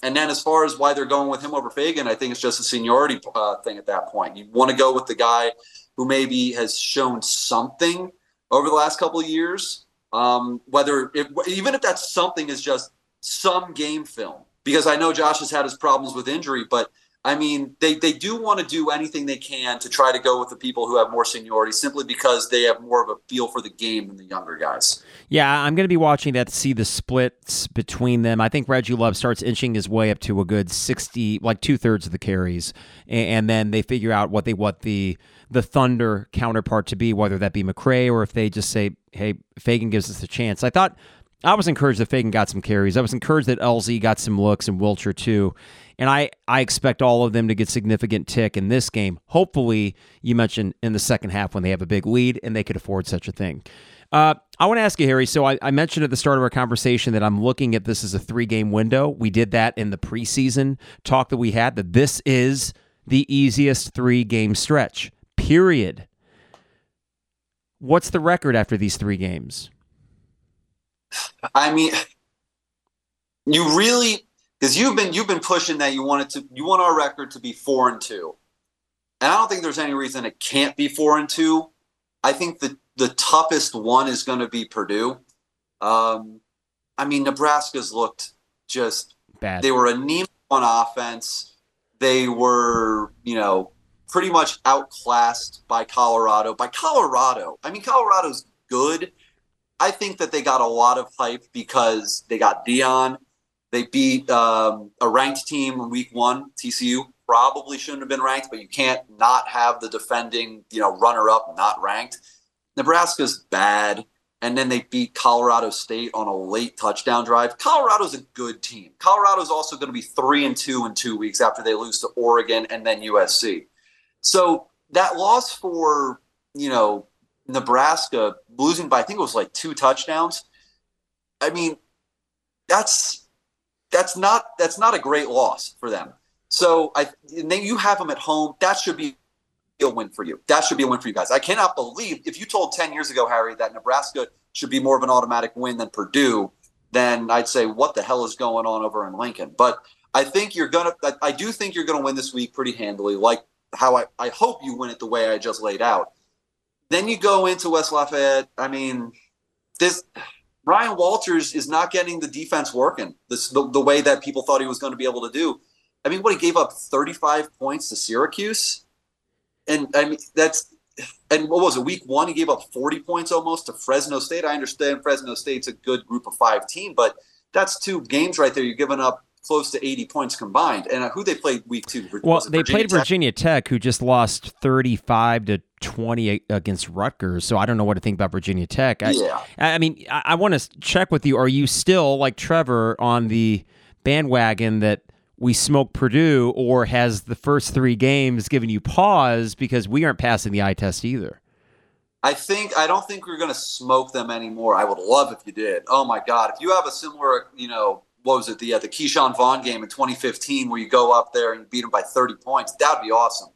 [SPEAKER 2] and then as far as why they're going with him over Feagin, I think it's just a seniority uh, thing at that point. You want to go with the guy who maybe has shown something over the last couple of years, um, whether even if that something is just some game film. Because I know Josh has had his problems with injury, but – I mean, they, they do want to do anything they can to try to go with the people who have more seniority simply because they have more of a feel for the game than the younger guys.
[SPEAKER 1] Yeah, I'm going to be watching that to see the splits between them. I think Reggie Love starts inching his way up to a good 60, like two thirds of the carries. And, then they figure out what they want the the Thunder counterpart to be, whether that be McCray or if they just say, hey, Feagin gives us a chance. I thought I was encouraged that Feagin got some carries. I was encouraged that Elzy got some looks and Wilcher too. And I, I expect all of them to get significant tick in this game. Hopefully, you mentioned in the second half when they have a big lead and they could afford such a thing. Uh, I want to ask you, Harry. So I, I, mentioned at the start of our conversation that I'm looking at this as a three game window. We did that in the preseason talk that we had, that this is the easiest three game stretch, period. What's the record after these three games?
[SPEAKER 2] I mean, you really because you've been you've been pushing that you wanted to you want our record to be four and two. and I don't think there's any reason it can't be four and two. I think the the toughest one is going to be Purdue. Um, I mean, Nebraska's looked just
[SPEAKER 1] bad.
[SPEAKER 2] They were anemic on offense. They were, you know, pretty much outclassed by Colorado. By Colorado, I mean, Colorado's good. I think that they got a lot of hype because they got Deion. They beat um, a ranked team in week one, TCU. Probably shouldn't have been ranked, but you can't not have the defending, you know, runner up not ranked. Nebraska's bad and then they beat Colorado State on a late touchdown drive. Colorado's a good team. Colorado's also going to be three and two in two weeks after they lose to Oregon and then USC. So that loss for you know Nebraska losing by I think it was like two touchdowns. I mean, that's that's not that's not a great loss for them. So I then you have them at home. That should be a win for you. That should be a win for you guys. I cannot believe if you told 10 years ago, Harry, that Nebraska should be more of an automatic win than Purdue, then I'd say, what the hell is going on over in Lincoln? But I think you're to, I do think you're to win this week pretty handily, like how I, I hope you win it the way I just laid out. Then you go into West Lafayette. I mean, this Ryan Walters is not getting the defense working this, the, the way that people thought he was going to be able to do. I mean, what he gave up 35 points to Syracuse and I mean that's and what was it? Week one, he gave up 40 points almost to Fresno State. I understand Fresno State's a good group of five team, but that's two games right there. You're giving up close to 80 points combined. And uh, who they played week two?
[SPEAKER 1] Well, they Virginia played Tech? Virginia Tech, who just lost 35 to 20 against Rutgers. So I don't know what to think about Virginia Tech. I,
[SPEAKER 2] yeah.
[SPEAKER 1] I mean, I, I want to check with you. Are you still, like Trevor, on the bandwagon that – we smoke Purdue, or has the first three games given you pause because we aren't passing the eye test either?
[SPEAKER 2] I think I don't think we're going to smoke them anymore. I would love if you did. Oh my God, if you have a similar, you know, what was it the uh, the Ke'Shawn Vaughn game in 2015 where you go up there and beat them by 30 points, that'd be awesome.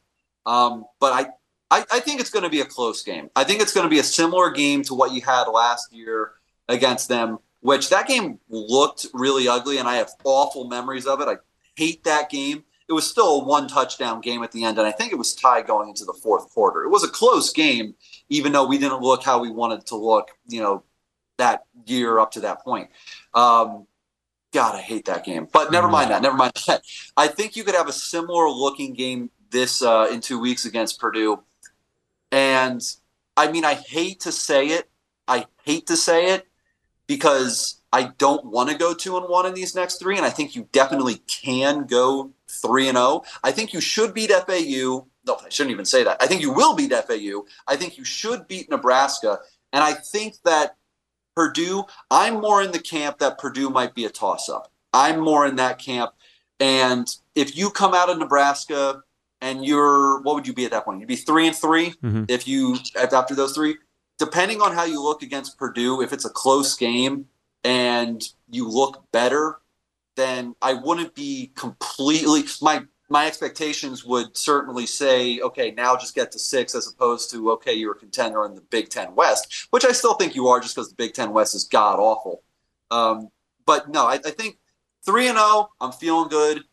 [SPEAKER 2] Um, but I, I I think it's going to be a close game. I think it's going to be a similar game to what you had last year against them, which that game looked really ugly, and I have awful memories of it. I hate that game. It was still a one touchdown game at the end, and I think it was tied going into the fourth quarter. It was a close game, even though we didn't look how we wanted to look, you know, that year up to that point. Um, God, I hate that game. But never mind that. Never mind that. I think you could have a similar looking game this uh, in two weeks against Purdue. And I mean, I hate to say it. I hate to say it because I don't want to go two and one in these next three, and I think you definitely can go three and zero. Oh. I think you should beat FAU. No, I shouldn't even say that. I think you will beat FAU. I think you should beat Nebraska, and I think that Purdue. I'm more in the camp that Purdue might be a toss up. I'm more in that camp, and if you come out of Nebraska and you're what would you be at that point? You'd be three and 3 mm-hmm. if you after those three. Depending on how you look against Purdue, if it's a close game, and you look better, then I wouldn't be completely my my expectations would certainly say, okay, now just get to six as opposed to okay, you're a contender in the Big Ten West, which I still think you are just because the Big Ten West is god awful. Um, but no, I, I think three and zero, oh, I'm feeling good.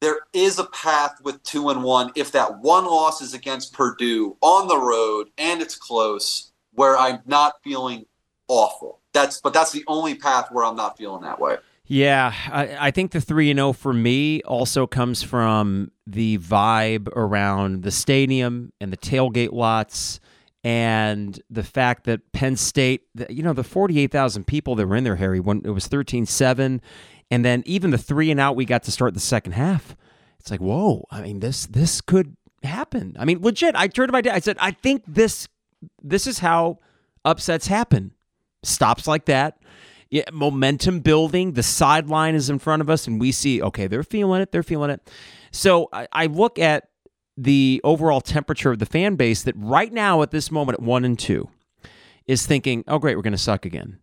[SPEAKER 2] There is a path with two and one if that one loss is against Purdue on the road and it's close, where I'm not feeling awful that's but that's the only path where I'm not feeling that way.
[SPEAKER 1] Yeah, I, I think the three and zero oh for me also comes from the vibe around the stadium and the tailgate lots, and the fact that Penn State, you know, the forty eight thousand people that were in there, Harry, when it was 13-7, and then even the three and out we got to start the second half. It's like, whoa! I mean, this this could happen. I mean, legit. I turned to my dad. I said, I think this this is how upsets happen stops like that. Yeah, momentum building. The sideline is in front of us, and we see, okay, they're feeling it. They're feeling it. So I, I look at the overall temperature of the fan base that right now, at this moment, at one and two, is thinking, oh, great, we're going to suck again.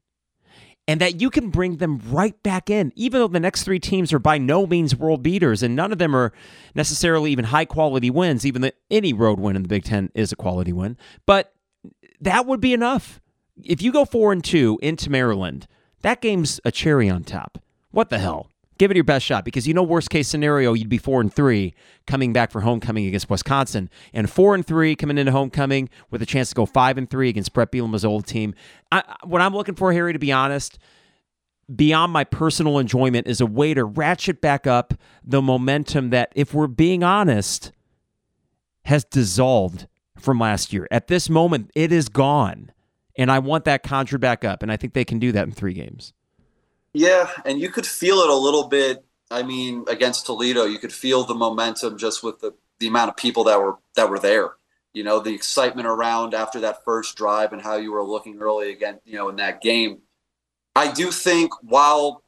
[SPEAKER 1] And that you can bring them right back in, even though the next three teams are by no means world beaters, and none of them are necessarily even high quality wins, even though any road win in the Big Ten is a quality win. But that would be enough if you go four and two into Maryland, that game's a cherry on top. What the hell? Give it your best shot because you know worst case scenario you'd be four and three coming back for homecoming against Wisconsin, and four and three coming into homecoming with a chance to go five and three against Bret Bielema's old team. I, what I'm looking for, Harry, to be honest, beyond my personal enjoyment, is a way to ratchet back up the momentum that, if we're being honest, has dissolved from last year. At this moment, it is gone. And I want that conjured back up. And I think they can do that in three games.
[SPEAKER 2] Yeah. And you could feel it a little bit. I mean, against Toledo, you could feel the momentum just with the, the amount of people that were that were there. You know, the excitement around after that first drive and how you were looking early again, you know, in that game. I do think while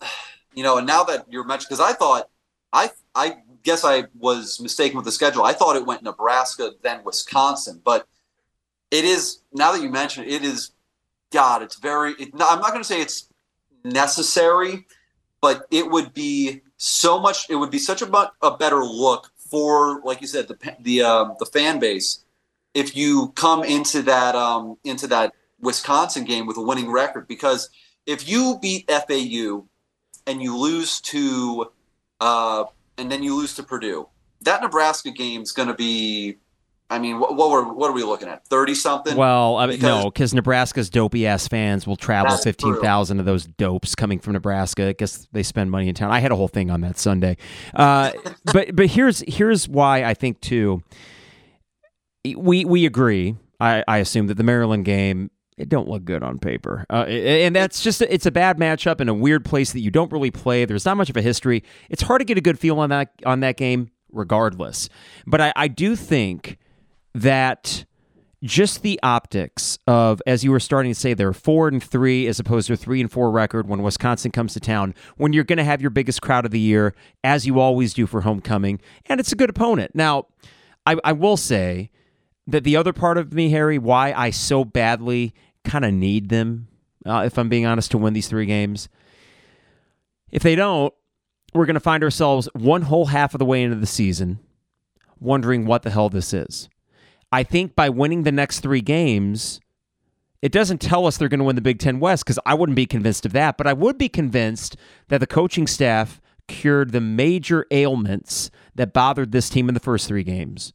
[SPEAKER 2] you know, and now that you're mentioned, because I thought I I guess I was mistaken with the schedule. I thought it went Nebraska, then Wisconsin, but it is now that you mention it, it is God. It's very. It, I'm not going to say it's necessary, but it would be so much. It would be such a, a better look for, like you said, the the um, the fan base if you come into that um, into that Wisconsin game with a winning record because if you beat FAU and you lose to uh, and then you lose to Purdue. That Nebraska game is going to be. I mean, what, what were what are we looking at? Thirty something?
[SPEAKER 1] Well, I mean, because, no, because Nebraska's dopey ass fans will travel fifteen thousand of those dopes coming from Nebraska. I guess they spend money in town. I had a whole thing on that Sunday, uh, but but here's here's why I think too. We we agree. I, I assume that the Maryland game it don't look good on paper. Uh, and that's just it's a bad matchup in a weird place that you don't really play. There's not much of a history. It's hard to get a good feel on that on that game, regardless. But I, I do think that just the optics of, as you were starting to say, they're four and three as opposed to three and four record when Wisconsin comes to town, when you're going to have your biggest crowd of the year, as you always do for homecoming, and it's a good opponent. Now, I, I will say that the other part of me, Harry, why I so badly kind of need them, uh, if I'm being honest, to win these three games. If they don't, we're going to find ourselves one whole half of the way into the season wondering what the hell this is. I think by winning the next three games, it doesn't tell us they're going to win the Big Ten West because I wouldn't be convinced of that, but I would be convinced that the coaching staff cured the major ailments that bothered this team in the first three games.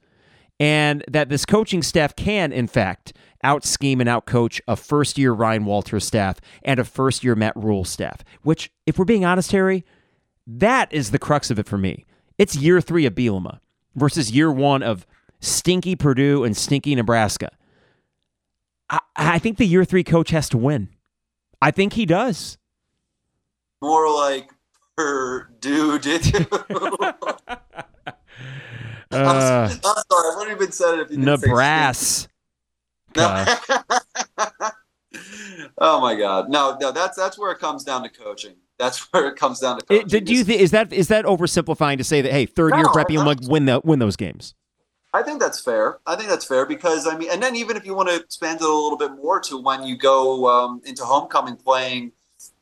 [SPEAKER 1] And that this coaching staff can, in fact, out scheme and out coach a first year Ryan Walters staff and a first year Matt Rhule staff, which, if we're being honest, Harry, that is the crux of it for me. It's year three of Bielema versus year one of stinky Purdue and stinky Nebraska. I, I think the year three coach has to win. I think he does.
[SPEAKER 2] More like Purdue did. uh, I'm, sorry, I wouldn't even said it if you
[SPEAKER 1] didn't Nebraska.
[SPEAKER 2] oh my God! No, no, that's that's where it comes down to coaching. That's where it comes down to coaching.
[SPEAKER 1] It, do you think is that is that oversimplifying to say that hey, third no, year prep, you'll win the win those games?
[SPEAKER 2] I think that's fair. I think that's fair because I mean, and then even if you want to expand it a little bit more to when you go um, into homecoming playing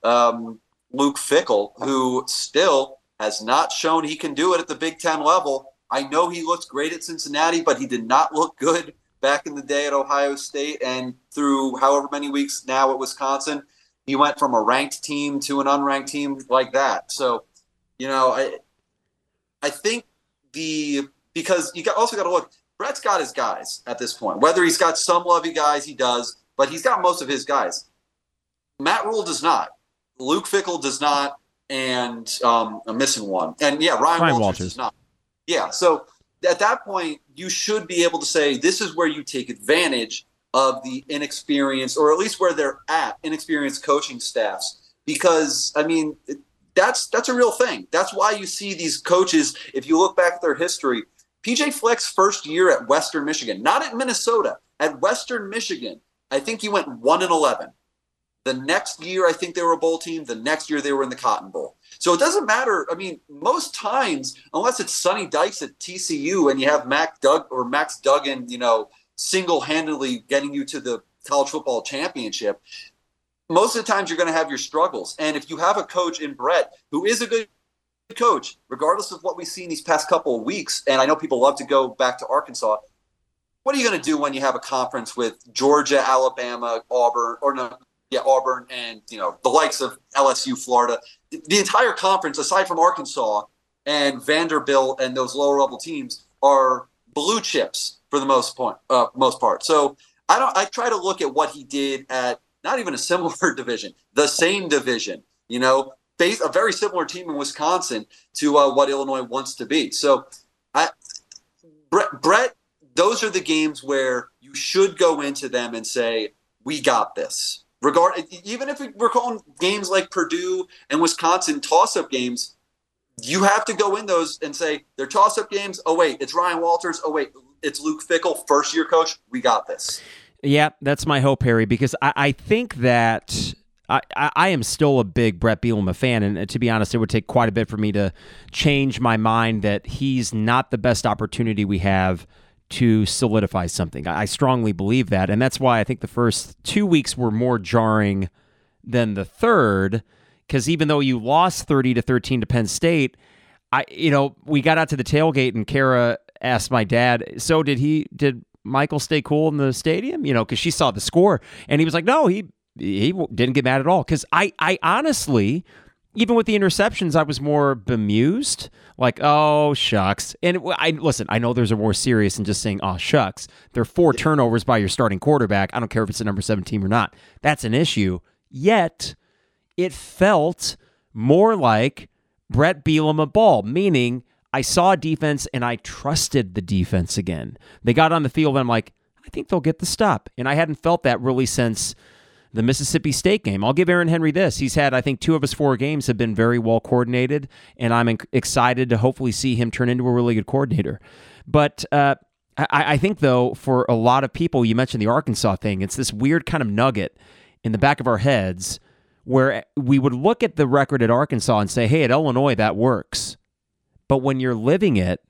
[SPEAKER 2] um, Luke Fickell, who still has not shown he can do it at the Big Ten level. I know he looked great at Cincinnati, but he did not look good back in the day at Ohio State and through however many weeks now at Wisconsin, he went from a ranked team to an unranked team like that. So, you know, I I think the because you got, also got to look. Bret's got his guys at this point. Whether he's got some lovey guys, he does, but he's got most of his guys. Matt Rhule does not. Luke Fickell does not, and um, I'm missing one. And yeah, Ryan, Ryan Walters, Walters does not. Yeah, so at that point, you should be able to say this is where you take advantage of the inexperienced, or at least where they're at, inexperienced coaching staffs. Because I mean, that's that's a real thing. That's why you see these coaches. If you look back at their history, PJ Fleck's first year at Western Michigan, not at Minnesota, at Western Michigan, I think he went one and eleven. The next year, I think they were a bowl team. The next year, they were in the Cotton Bowl. So it doesn't matter. I mean, most times, unless it's Sonny Dykes at TCU and you have Mac Doug or Max Duggan, you know, single-handedly getting you to the college football championship, most of the times you're going to have your struggles. And if you have a coach in Bret who is a good coach, regardless of what we've seen these past couple of weeks, and I know people love to go back to Arkansas. What are you going to do when you have a conference with Georgia, Alabama, Auburn, or no, yeah, Auburn and you know the likes of LSU, Florida, the entire conference, aside from Arkansas and Vanderbilt and those lower level teams, are blue chips for the most point, uh, most part. So I don't. I try to look at what he did at not even a similar division, the same division. You know, a very similar team in Wisconsin to uh, what Illinois wants to be. So, I, Bret, Bret, those are the games where you should go into them and say, "We got this." Regard, even if we're calling games like Purdue and Wisconsin toss-up games, you have to go in those and say they're toss-up games. Oh wait, it's Ryan Walters. Oh wait, it's Luke Fickell, first-year coach. We got this.
[SPEAKER 1] Yeah, that's my hope, Harry, because I, I think that I, I am still a big Bret Bielema fan, and uh, to be honest, it would take quite a bit for me to change my mind that he's not the best opportunity we have to solidify something. I strongly believe that, and that's why I think the first two weeks were more jarring than the third, because even though you lost thirty to thirteen to Penn State, I you know we got out to the tailgate and Kara asked my dad, so did he did Michael stay cool in the stadium? You know, because she saw the score, and he was like, no, he he didn't get mad at all. Because I I honestly, even with the interceptions, I was more bemused. Like, oh shucks. And I listen. I know there's a more serious than just saying, oh shucks. There are four turnovers by your starting quarterback. I don't care if it's a number 17 or not. That's an issue. Yet, it felt more like Bret Bielema ball, meaning I saw a defense and I trusted the defense again. They got on the field and I'm like, I think they'll get the stop. And I hadn't felt that really since the Mississippi State game. I'll give Aaron Henry this. He's had, I think, two of his four games have been very well coordinated, and I'm excited to hopefully see him turn into a really good coordinator. But uh, I, I think, though, for a lot of people, you mentioned the Arkansas thing, it's this weird kind of nugget in the back of our heads where we would look at the record at Arkansas and say, hey, at Illinois, that works. But when you're living it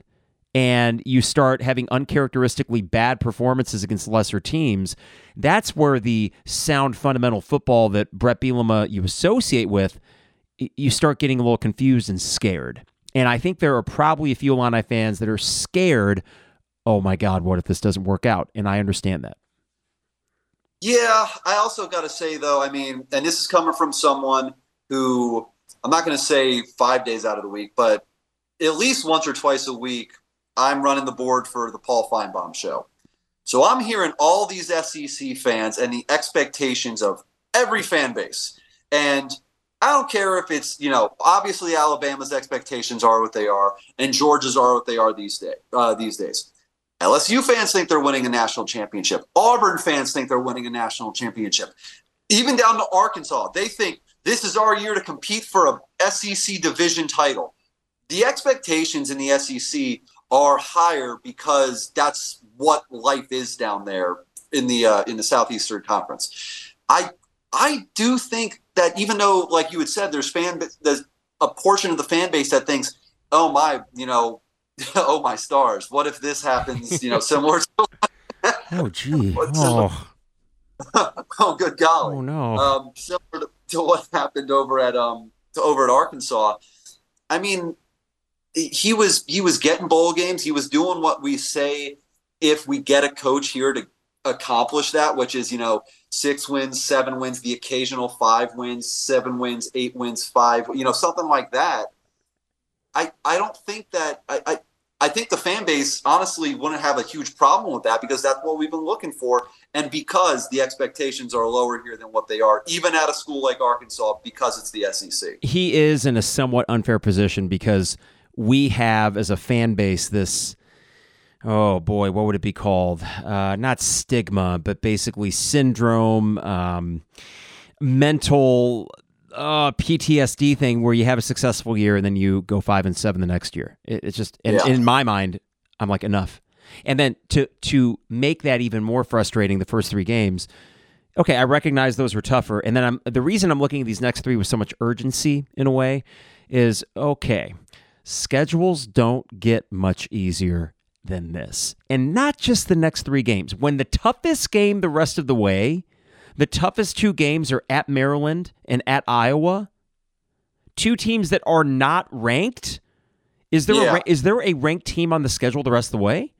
[SPEAKER 1] and you start having uncharacteristically bad performances against lesser teams, that's where the sound fundamental football that Bret Bielema you associate with, you start getting a little confused and scared. And I think there are probably a few Illini fans that are scared. Oh my God, what if this doesn't work out? And I understand that.
[SPEAKER 2] Yeah, I also got to say though, I mean, and this is coming from someone who I'm not going to say five days out of the week, but at least once or twice a week, I'm running the board for the Paul Finebaum show. So I'm hearing all these SEC fans and the expectations of every fan base. And I don't care if it's, you know, obviously Alabama's expectations are what they are, and Georgia's are what they are these, day, uh, these days. LSU fans think they're winning a national championship. Auburn fans think they're winning a national championship. Even down to Arkansas, they think this is our year to compete for a SEC division title the expectations in the SEC are higher because that's what life is down there in the uh, in the Southeastern Conference. I I do think that even though, like you had said, there's fan there's a portion of the fan base that thinks, oh my, you know, oh my stars, what if this happens? You know, similar. to
[SPEAKER 1] Oh gee. oh.
[SPEAKER 2] oh, good golly.
[SPEAKER 1] Oh no.
[SPEAKER 2] Um, similar to, to what happened over at um to over at Arkansas. I mean, he was he was getting bowl games. He was doing what we say if we get a coach here to accomplish that, which is you know six wins, seven wins, the occasional five wins, seven wins, eight wins, five, you know something like that. I I don't think that I. I I think the fan base honestly wouldn't have a huge problem with that because that's what we've been looking for. And because the expectations are lower here than what they are, even at a school like Arkansas, because it's the SEC.
[SPEAKER 1] He is in a somewhat unfair position because we have as a fan base this oh boy, what would it be called? Uh, not stigma, but basically syndrome, um, mental uh, PTSD thing where you have a successful year and then you go five and seven the next year. It, it's just, yeah. in my mind, I'm like enough. And then to to make that even more frustrating, the first three games. Okay, I recognize those were tougher, and then I'm the reason I'm looking at these next three with so much urgency in a way is okay schedules don't get much easier than this. And not just the next three games. When the toughest game the rest of the way, the toughest two games are at Maryland and at Iowa, two teams that are not ranked. Is there yeah. a, is there a ranked team on the schedule the rest of the way?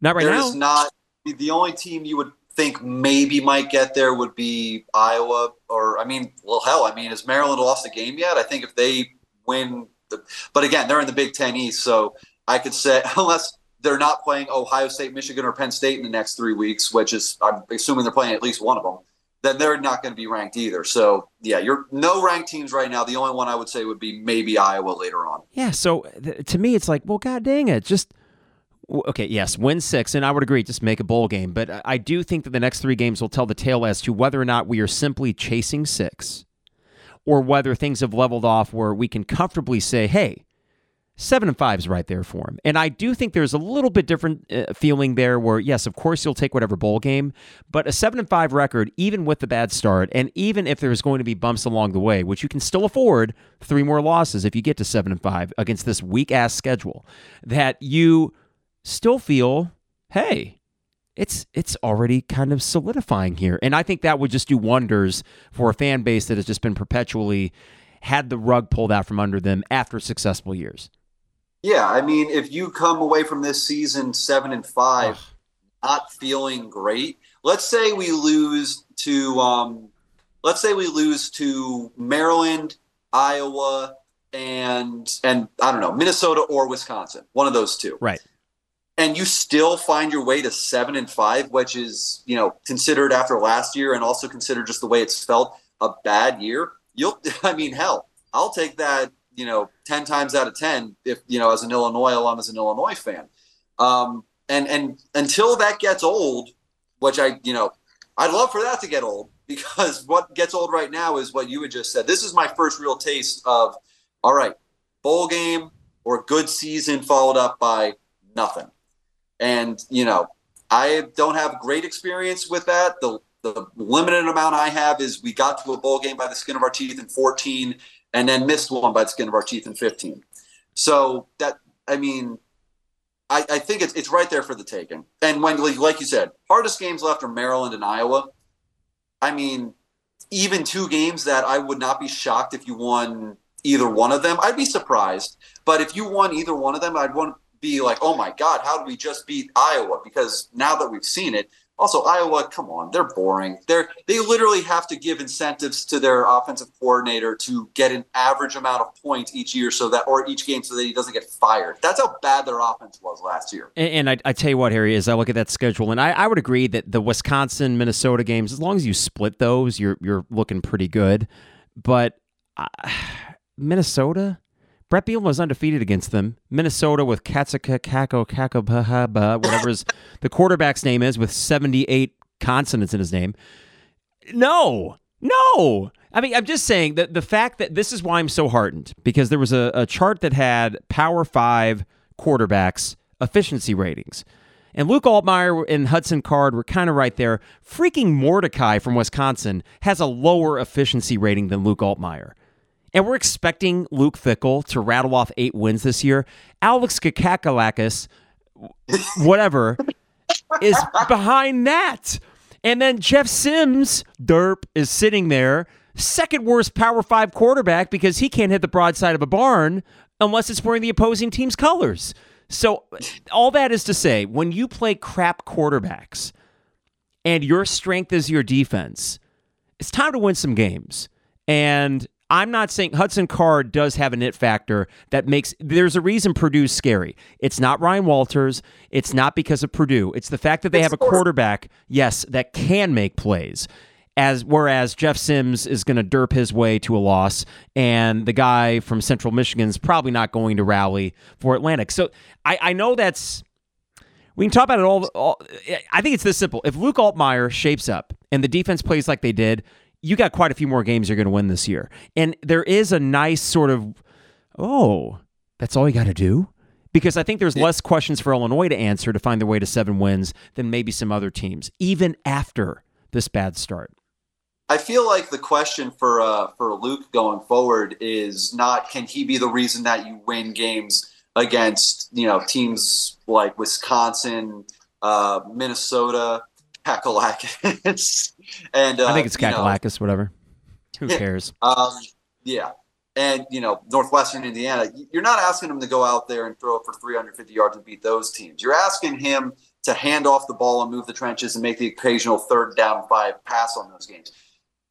[SPEAKER 1] Not right
[SPEAKER 2] there
[SPEAKER 1] now.
[SPEAKER 2] There is not. The only team you would think maybe might get there would be Iowa, or I mean, well, hell, I mean, has Maryland lost a game yet? I think if they win, the, but again, they're in the Big Ten East, so I could say unless they're not playing Ohio State, Michigan, or Penn State in the next three weeks, which is I'm assuming they're playing at least one of them. Then they're not going to be ranked either. So yeah, you're no ranked teams right now. The only one I would say would be maybe Iowa later on.
[SPEAKER 1] Yeah. So th- to me, it's like, well, god dang it, just okay. Yes, win six, and I would agree, just make a bowl game. But I do think that the next three games will tell the tale as to whether or not we are simply chasing six, or whether things have leveled off where we can comfortably say, hey seven and five is right there for him. And I do think there's a little bit different uh, feeling there where, yes, of course you'll take whatever bowl game, but a seven and five record, even with the bad start, and even if there's going to be bumps along the way, which you can still afford three more losses if you get to seven and five against this weak ass schedule, that you still feel, hey, it's it's already kind of solidifying here. And I think that would just do wonders for a fan base that has just been perpetually had the rug pulled out from under them after successful years.
[SPEAKER 2] Yeah, I mean, if you come away from this season seven and five, Ugh. not feeling great. Let's say we lose to, um, let's say we lose to Maryland, Iowa, and and I don't know Minnesota or Wisconsin, one of those two.
[SPEAKER 1] Right.
[SPEAKER 2] And you still find your way to seven and five, which is you know considered after last year and also considered just the way it's felt a bad year. You'll, I mean, hell, I'll take that you know, 10 times out of 10, if, you know, as an Illinois alum, as an Illinois fan. Um, and, and until that gets old, which I, you know, I'd love for that to get old because what gets old right now is what you had just said. This is my first real taste of, all right, bowl game or good season followed up by nothing. And, you know, I don't have great experience with that. The, the limited amount I have is we got to a bowl game by the skin of our teeth in 14 and then missed one by the skin of our teeth in 15. So that, I mean, I, I think it's, it's right there for the taking. And when, like you said, hardest games left are Maryland and Iowa. I mean, even two games that I would not be shocked if you won either one of them. I'd be surprised. But if you won either one of them, I'd want be like, oh my God, how did we just beat Iowa? Because now that we've seen it, also, Iowa, come on, they're boring. They're they literally have to give incentives to their offensive coordinator to get an average amount of points each year, so that or each game, so that he doesn't get fired. That's how bad their offense was last year.
[SPEAKER 1] And, and I, I, tell you what, Harry, is I look at that schedule, and I, I would agree that the Wisconsin Minnesota games, as long as you split those, you're you're looking pretty good. But uh, Minnesota, Bret Bielema was undefeated against them. Minnesota with Katsaka Kako Kakabahaba, whatever his, the quarterback's name is, with 78 consonants in his name. No, no. I mean, I'm just saying that the fact that this is why I'm so heartened because there was a, a chart that had Power Five quarterbacks efficiency ratings. And Luke Altmyer and Hudson Card were kind of right there. Freaking Mordecai from Wisconsin has a lower efficiency rating than Luke Altmyer and we're expecting Luke Fickell to rattle off eight wins this year. Alex Kakalakis, whatever, is behind that. And then Jeff Sims, derp, is sitting there, second worst Power Five quarterback because he can't hit the broadside of a barn unless it's wearing the opposing team's colors. So, all that is to say, when you play crap quarterbacks and your strength is your defense, it's time to win some games. And I'm not saying Hudson Card does have an it factor that makes there's a reason Purdue's scary. It's not Ryan Walters. It's not because of Purdue. It's the fact that they have a quarterback, yes, that can make plays. As whereas Jeff Sims is going to derp his way to a loss, and the guy from Central Michigan is probably not going to rally for Atlantic. So I, I know that's we can talk about it all, all. I think it's this simple. If Luke Altmyer shapes up and the defense plays like they did, you got quite a few more games you're going to win this year. And there is a nice sort of, oh, that's all you got to do? Because I think there's less questions for Illinois to answer to find their way to seven wins than maybe some other teams, even after this bad start.
[SPEAKER 2] I feel like the question for uh, for Luke going forward is not can he be the reason that you win games against you know teams like Wisconsin, uh, Minnesota, Kakalakis. and uh,
[SPEAKER 1] I think it's Kakalakis, whatever. Who cares?
[SPEAKER 2] Um, yeah. And, you know, Northwestern Indiana, you're not asking him to go out there and throw it for 350 yards and beat those teams. You're asking him to hand off the ball and move the trenches and make the occasional third down five pass on those games.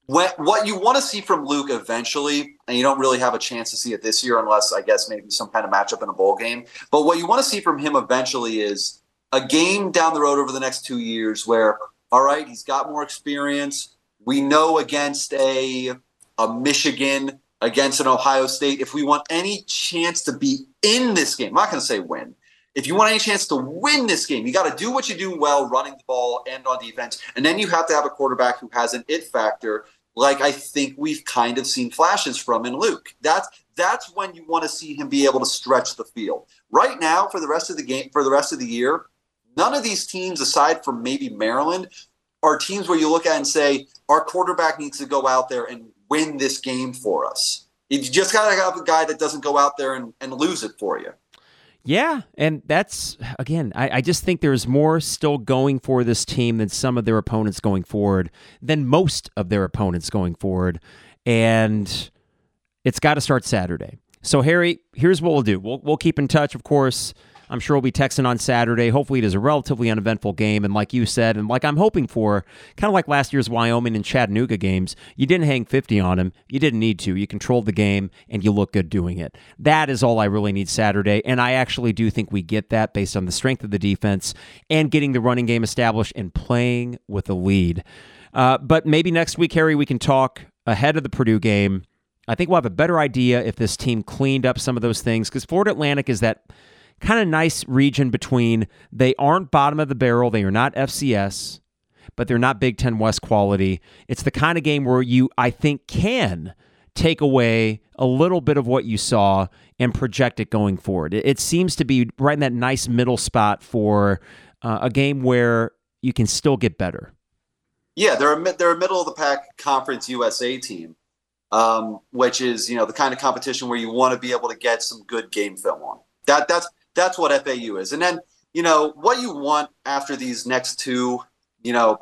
[SPEAKER 2] When, what you want to see from Luke eventually, and you don't really have a chance to see it this year unless I guess maybe some kind of matchup in a bowl game. But what you want to see from him eventually is a game down the road over the next two years where, all right, he's got more experience. We know against a a Michigan, against an Ohio State, if we want any chance to be in this game, I'm not going to say win. If you want any chance to win this game, you got to do what you do well, running the ball and on defense. And then you have to have a quarterback who has an it factor like I think we've kind of seen flashes from in Luke. That's that's when you want to see him be able to stretch the field. Right now, for the rest of the game, for the rest of the year, none of these teams, aside from maybe Maryland, are teams where you look at and say our quarterback needs to go out there and win this game for us. You just got to have a guy that doesn't go out there and, and lose it for you.
[SPEAKER 1] Yeah, and that's again, I, I, just think there's more still going for this team than some of their opponents going forward, than most of their opponents going forward. And it's got to start Saturday. So, Harry, here's what we'll do. We'll, we'll keep in touch, of course. I'm sure we'll be texting on Saturday. Hopefully, it is a relatively uneventful game. And like you said, and like I'm hoping for, kind of like last year's Wyoming and Chattanooga games, you didn't hang 50 on him. You didn't need to. You controlled the game and you look good doing it. That is all I really need Saturday. And I actually do think we get that based on the strength of the defense and getting the running game established and playing with a lead. Uh, but maybe next week, Harry, we can talk ahead of the Purdue game. I think we'll have a better idea if this team cleaned up some of those things because Florida Atlantic is that kind of nice region between they aren't bottom of the barrel, they are not FCS, but they're not Big Ten West quality. It's the kind of game where you, I think, can take away a little bit of what you saw and project it going forward. It, it seems to be right in that nice middle spot for uh, a game where you can still get better.
[SPEAKER 2] Yeah, they're a, they're a middle of the pack conference USA team, um, which is you know the kind of competition where you want to be able to get some good game film on. That that's that's what FAU is. And then, you know, what you want after these next two, you know,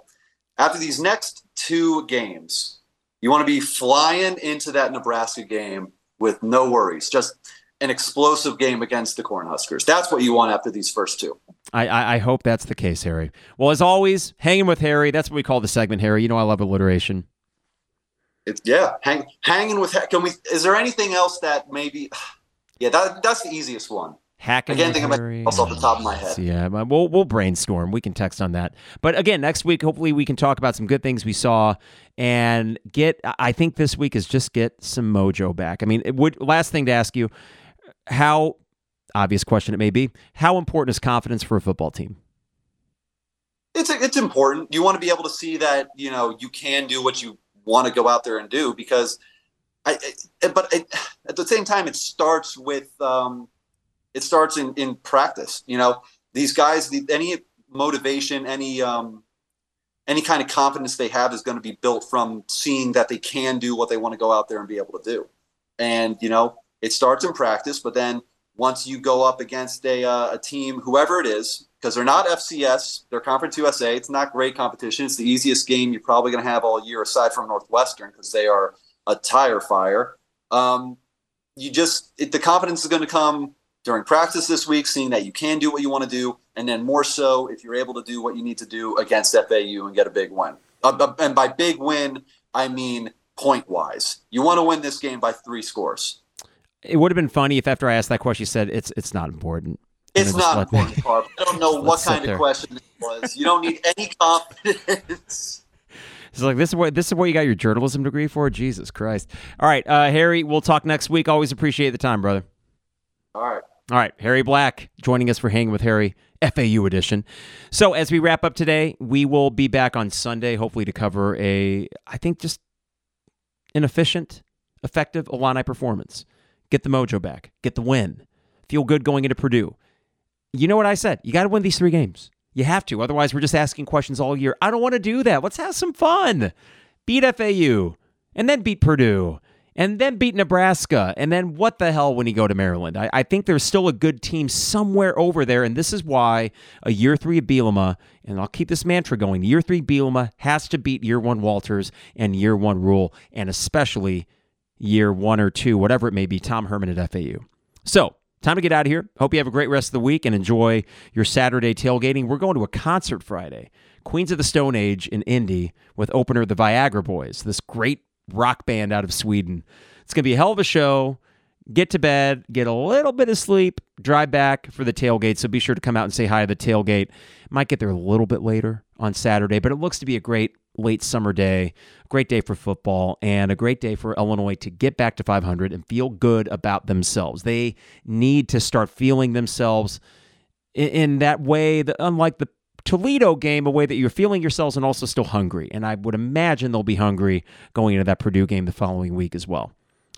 [SPEAKER 2] after these next two games, you want to be flying into that Nebraska game with no worries. Just an explosive game against the Cornhuskers. That's what you want after these first two.
[SPEAKER 1] I, I, I hope that's the case, Harry. Well, as always, hanging with Harry. That's what we call the segment, Harry. You know I love alliteration.
[SPEAKER 2] It's yeah, hang, hanging with. Can we? Is there anything else that maybe? Yeah, that that's the easiest one.
[SPEAKER 1] Hacking.
[SPEAKER 2] I can't think of it off the top of my head.
[SPEAKER 1] Yeah, we'll we'll brainstorm. We can text on that. But again, next week, hopefully, we can talk about some good things we saw and get. I think this week is just get some mojo back. I mean, it would last thing to ask you, how obvious question it may be, how important is confidence for a football team?
[SPEAKER 2] It's it's important. You want to be able to see that you know you can do what you want to go out there and do because. I, I but at the same time, it starts with um, it starts in in practice. You know, these guys, the, any motivation, any um, any kind of confidence they have is going to be built from seeing that they can do what they want to go out there and be able to do. And you know, it starts in practice, but then once you go up against a uh, a team, whoever it is, because they're not FCS, they're Conference USA. It's not great competition. It's the easiest game you're probably going to have all year, aside from Northwestern, because they are a tire fire. Um, you just it, the confidence is going to come during practice this week, seeing that you can do what you want to do, and then more so if you're able to do what you need to do against FAU and get a big win. Uh, and by big win, I mean point wise. You want to win this game by three scores.
[SPEAKER 1] It would have been funny if after I asked that question, you said it's it's not important.
[SPEAKER 2] It's not important, I don't know what kind of question it was. You don't need any confidence.
[SPEAKER 1] It's like this is what this is what you got your journalism degree for. Jesus Christ! All right, uh, Harry, we'll talk next week. Always appreciate the time, brother.
[SPEAKER 2] All right.
[SPEAKER 1] All right, Harry Black joining us for Hanging with Harry FAU edition. So as we wrap up today, we will be back on Sunday, hopefully to cover a, I think just an efficient, effective Illini performance. Get the mojo back, get the win, feel good going into Purdue. You know what I said? You got to win these three games. You have to. Otherwise, we're just asking questions all year. I don't want to do that. Let's have some fun. Beat FAU and then beat Purdue and then beat Nebraska. And then what the hell when you go to Maryland? I, I, think there's still a good team somewhere over there. And this is why a year three of Bielema, and I'll keep this mantra going year three Bielema has to beat year one Walters and year one Rhule, and especially year one or two, whatever it may be, Tom Herman at FAU. So Time to get out of here. Hope you have a great rest of the week and enjoy your Saturday tailgating. We're going to a concert Friday. Queens of the Stone Age in Indy with opener the Viagra Boys, this great rock band out of Sweden. It's going to be a hell of a show. Get to bed, get a little bit of sleep, drive back for the tailgate. So be sure to come out and say hi to the tailgate. Might get there a little bit later on Saturday, but it looks to be a great late summer day, great day for football, and a great day for Illinois to get back to 500 and feel good about themselves. They need to start feeling themselves in, that way, that, unlike the Toledo game, a way that you're feeling yourselves and also still hungry. And I would imagine they'll be hungry going into that Purdue game the following week as well.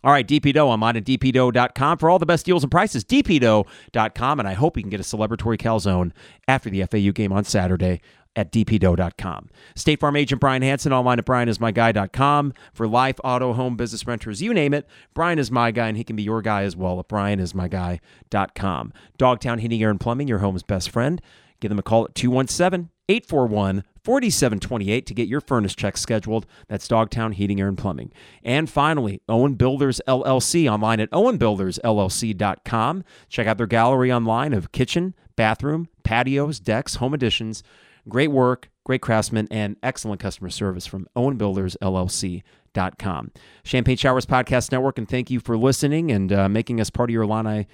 [SPEAKER 1] All right, DP Dough. I'm on at dpdough.com for all the best deals and prices. dpdough.com, and I hope you can get a celebratory calzone after the FAU game on Saturday at dpdough.com. State Farm agent Brian Hanson online at brianismyguy.com for life, auto, home, business renters, you name it. Brian is my guy, and he can be your guy as well at brianismyguy.com. Dogtown Heating, Air, and Plumbing, your home's best friend. Give them a call at 217 841 4728 to get your furnace check scheduled. That's Dogtown Heating, Air, and Plumbing. And finally, Owen Builders LLC online at owenbuildersllc.com. Check out their gallery online of kitchen, bathroom, patios, decks, home additions. Great work, great craftsmen, and excellent customer service from owenbuildersllc.com. Champagne Showers Podcast Network, and thank you for listening and uh, making us part of your Illini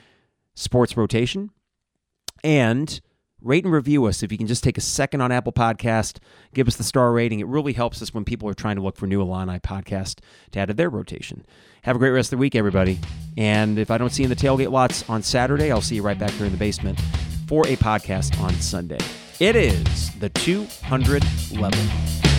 [SPEAKER 1] sports rotation. And rate and review us if you can just take a second on Apple Podcast, give us the star rating. It really helps us when people are trying to look for new Illini podcast to add to their rotation. Have a great rest of the week, everybody. And if I don't see you in the tailgate lots on Saturday, I'll see you right back here in the basement for a podcast on Sunday. It is the 200 level.